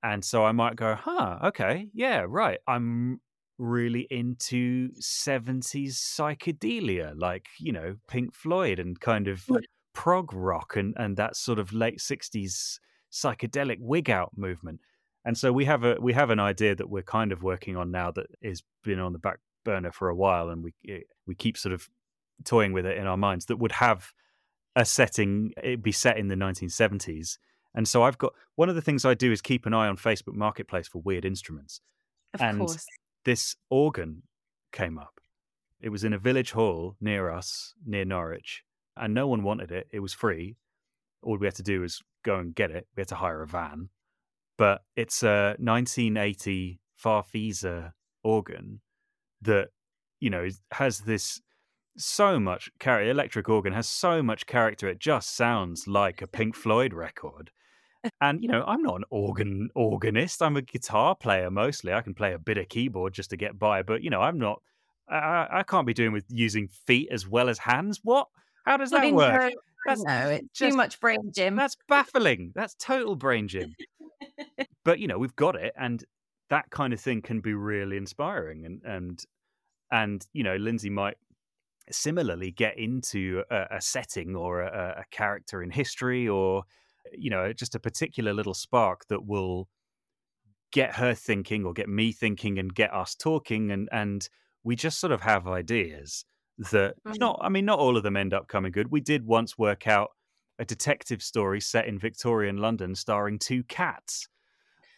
And so I might go, "Huh, okay, yeah, right. I'm really into 70s psychedelia, like, you know, Pink Floyd and kind of prog rock and, and that sort of late 60s psychedelic wig out movement. And so we have a we have an idea that we're kind of working on now that has been on the back burner for a while, and we eh, we keep sort of toying with it in our minds that would have a setting. It'd be set in the 1970s, and so I've got one of the things I do is keep an eye on Facebook Marketplace for weird instruments. Of and course. this organ came up. It was in a village hall near us, near Norwich, and no one wanted it. It was free. All we had to do was go and get it. We had to hire a van. But it's a 1980 Farfisa organ that, you know, has this so much character. Electric organ has so much character. It just sounds like a Pink Floyd record. And you know, I'm not an organ organist. I'm a guitar player mostly. I can play a bit of keyboard just to get by, but you know, I'm not. I, I can't be doing with using feet as well as hands. What? How does that work? That's no, it's just, too much brain gym. That's baffling. That's total brain gym. But you know, we've got it, and that kind of thing can be really inspiring. And and and you know, Lindsay might similarly get into a, a setting or a, a character in history, or you know, just a particular little spark that will get her thinking or get me thinking and get us talking and and we just sort of have ideas that Mm. not I mean not all of them end up coming good. We did once work out a detective story set in Victorian London starring two cats.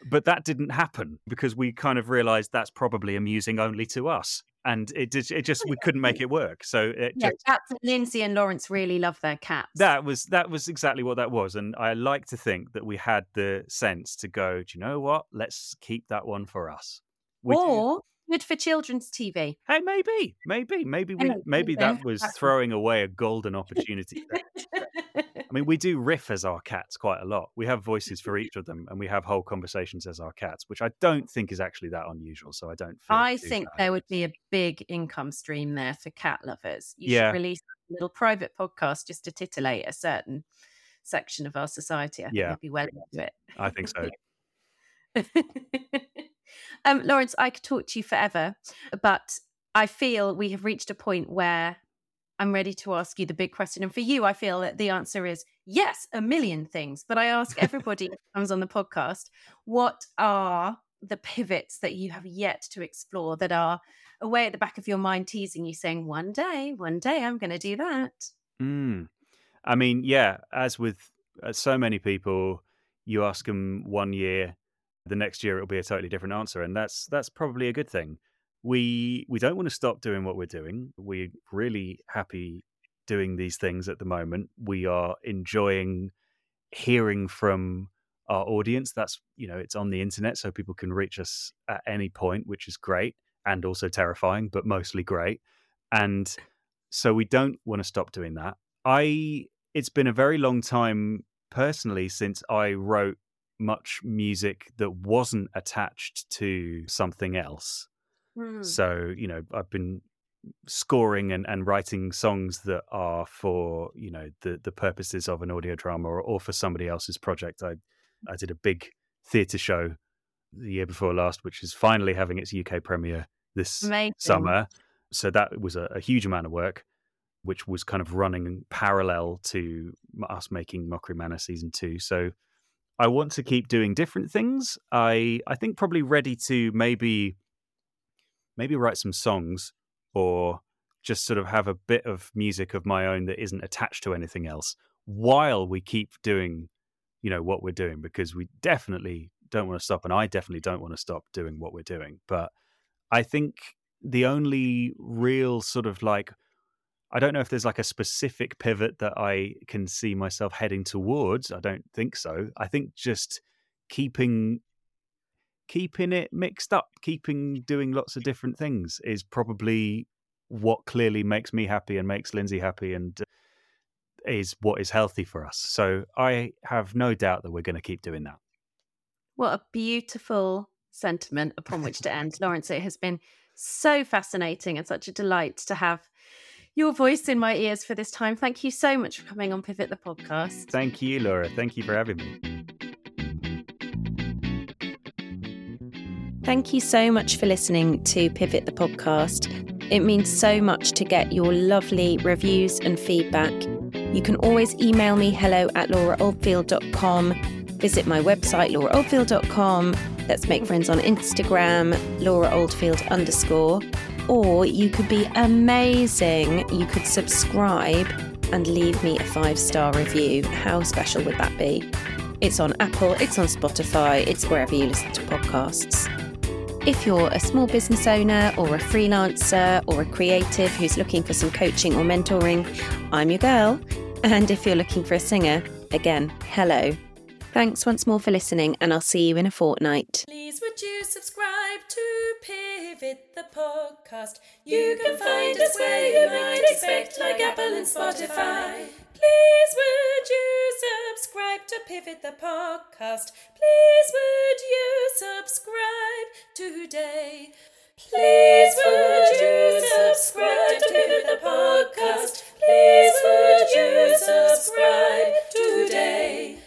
But that didn't happen because we kind of realized that's probably amusing only to us. And it did, it just we couldn't make it work. So it Yeah, just cats. Lindsay and Laurence really love their cats. that was that was exactly what that was. And I like to think that we had the sense to go, do you know what? Let's keep that one for us. We do- or good for children's TV. Hey, maybe, maybe, maybe we, maybe that was throwing away a golden opportunity. I mean, we do riff as our cats quite a lot. We have voices for each of them, and we have whole conversations as our cats, which I don't think is actually that unusual. So I don't. I think bad. there would be a big income stream there for cat lovers. You Yeah. should release a little private podcast just to titillate a certain section of our society. I think Yeah. they'd be well into it. I think so. um, Laurence, I could talk to you forever, but I feel we have reached a point where I'm ready to ask you the big question. And for you, I feel that the answer is yes, a million things. But I ask everybody who comes on the podcast, what are the pivots that you have yet to explore that are away at the back of your mind, teasing you, saying, one day, one day I'm going to do that? Mm. I mean, yeah, as with uh, so many people, you ask them one year, the next year it'll be a totally different answer, and that's that's probably a good thing. We we don't want to stop doing what we're doing. We're really happy doing these things at the moment. We are enjoying hearing from our audience. That's you know, it's on the internet, so people can reach us at any point, which is great and also terrifying, but mostly great. And so we don't want to stop doing that. I it's been a very long time personally since I wrote much music that wasn't attached to something else. Hmm. So, you know, I've been scoring and, and writing songs that are for, you know, the the purposes of an audio drama or, or for somebody else's project. I I did a big theatre show the year before last, which is finally having its UK premiere this Amazing. summer. So that was a, a huge amount of work, which was kind of running parallel to us making Mockery Manor season two. So I want to keep doing different things. I I think probably ready to maybe maybe write some songs or just sort of have a bit of music of my own that isn't attached to anything else while we keep doing you know what we're doing because we definitely don't want to stop and I definitely don't want to stop doing what we're doing but I think the only real sort of like I don't know if there's like a specific pivot that I can see myself heading towards. I don't think so. I think just keeping keeping it mixed up, keeping doing lots of different things is probably what clearly makes me happy and makes Lindsay happy and is what is healthy for us. So I have no doubt that we're going to keep doing that. What a beautiful sentiment upon which to end. Laurence, it has been so fascinating and such a delight to have your voice in my ears for this time. Thank you so much for coming on Pivot the podcast. Thank you, Laura. Thank you for having me. Thank you so much for listening to Pivot the podcast. It means so much to get your lovely reviews and feedback. You can always email me hello at lauraoldfield.com. Visit my website, lauraoldfield.com. Let's make friends on Instagram, lauraoldfield underscore. Or you could be amazing. You could subscribe and leave me a five star review. How special would that be? It's on Apple, it's on Spotify, it's wherever you listen to podcasts. If you're a small business owner or a freelancer or a creative who's looking for some coaching or mentoring, I'm your girl. And if you're looking for a singer, again, hello. Thanks once more for listening, and I'll see you in a fortnight. Please would you subscribe to Pivot the podcast. You can find us where you might expect, like Apple and Spotify. Please would you subscribe to Pivot the podcast? Please would you subscribe today? Please would you subscribe to Pivot the podcast? Please would you subscribe today?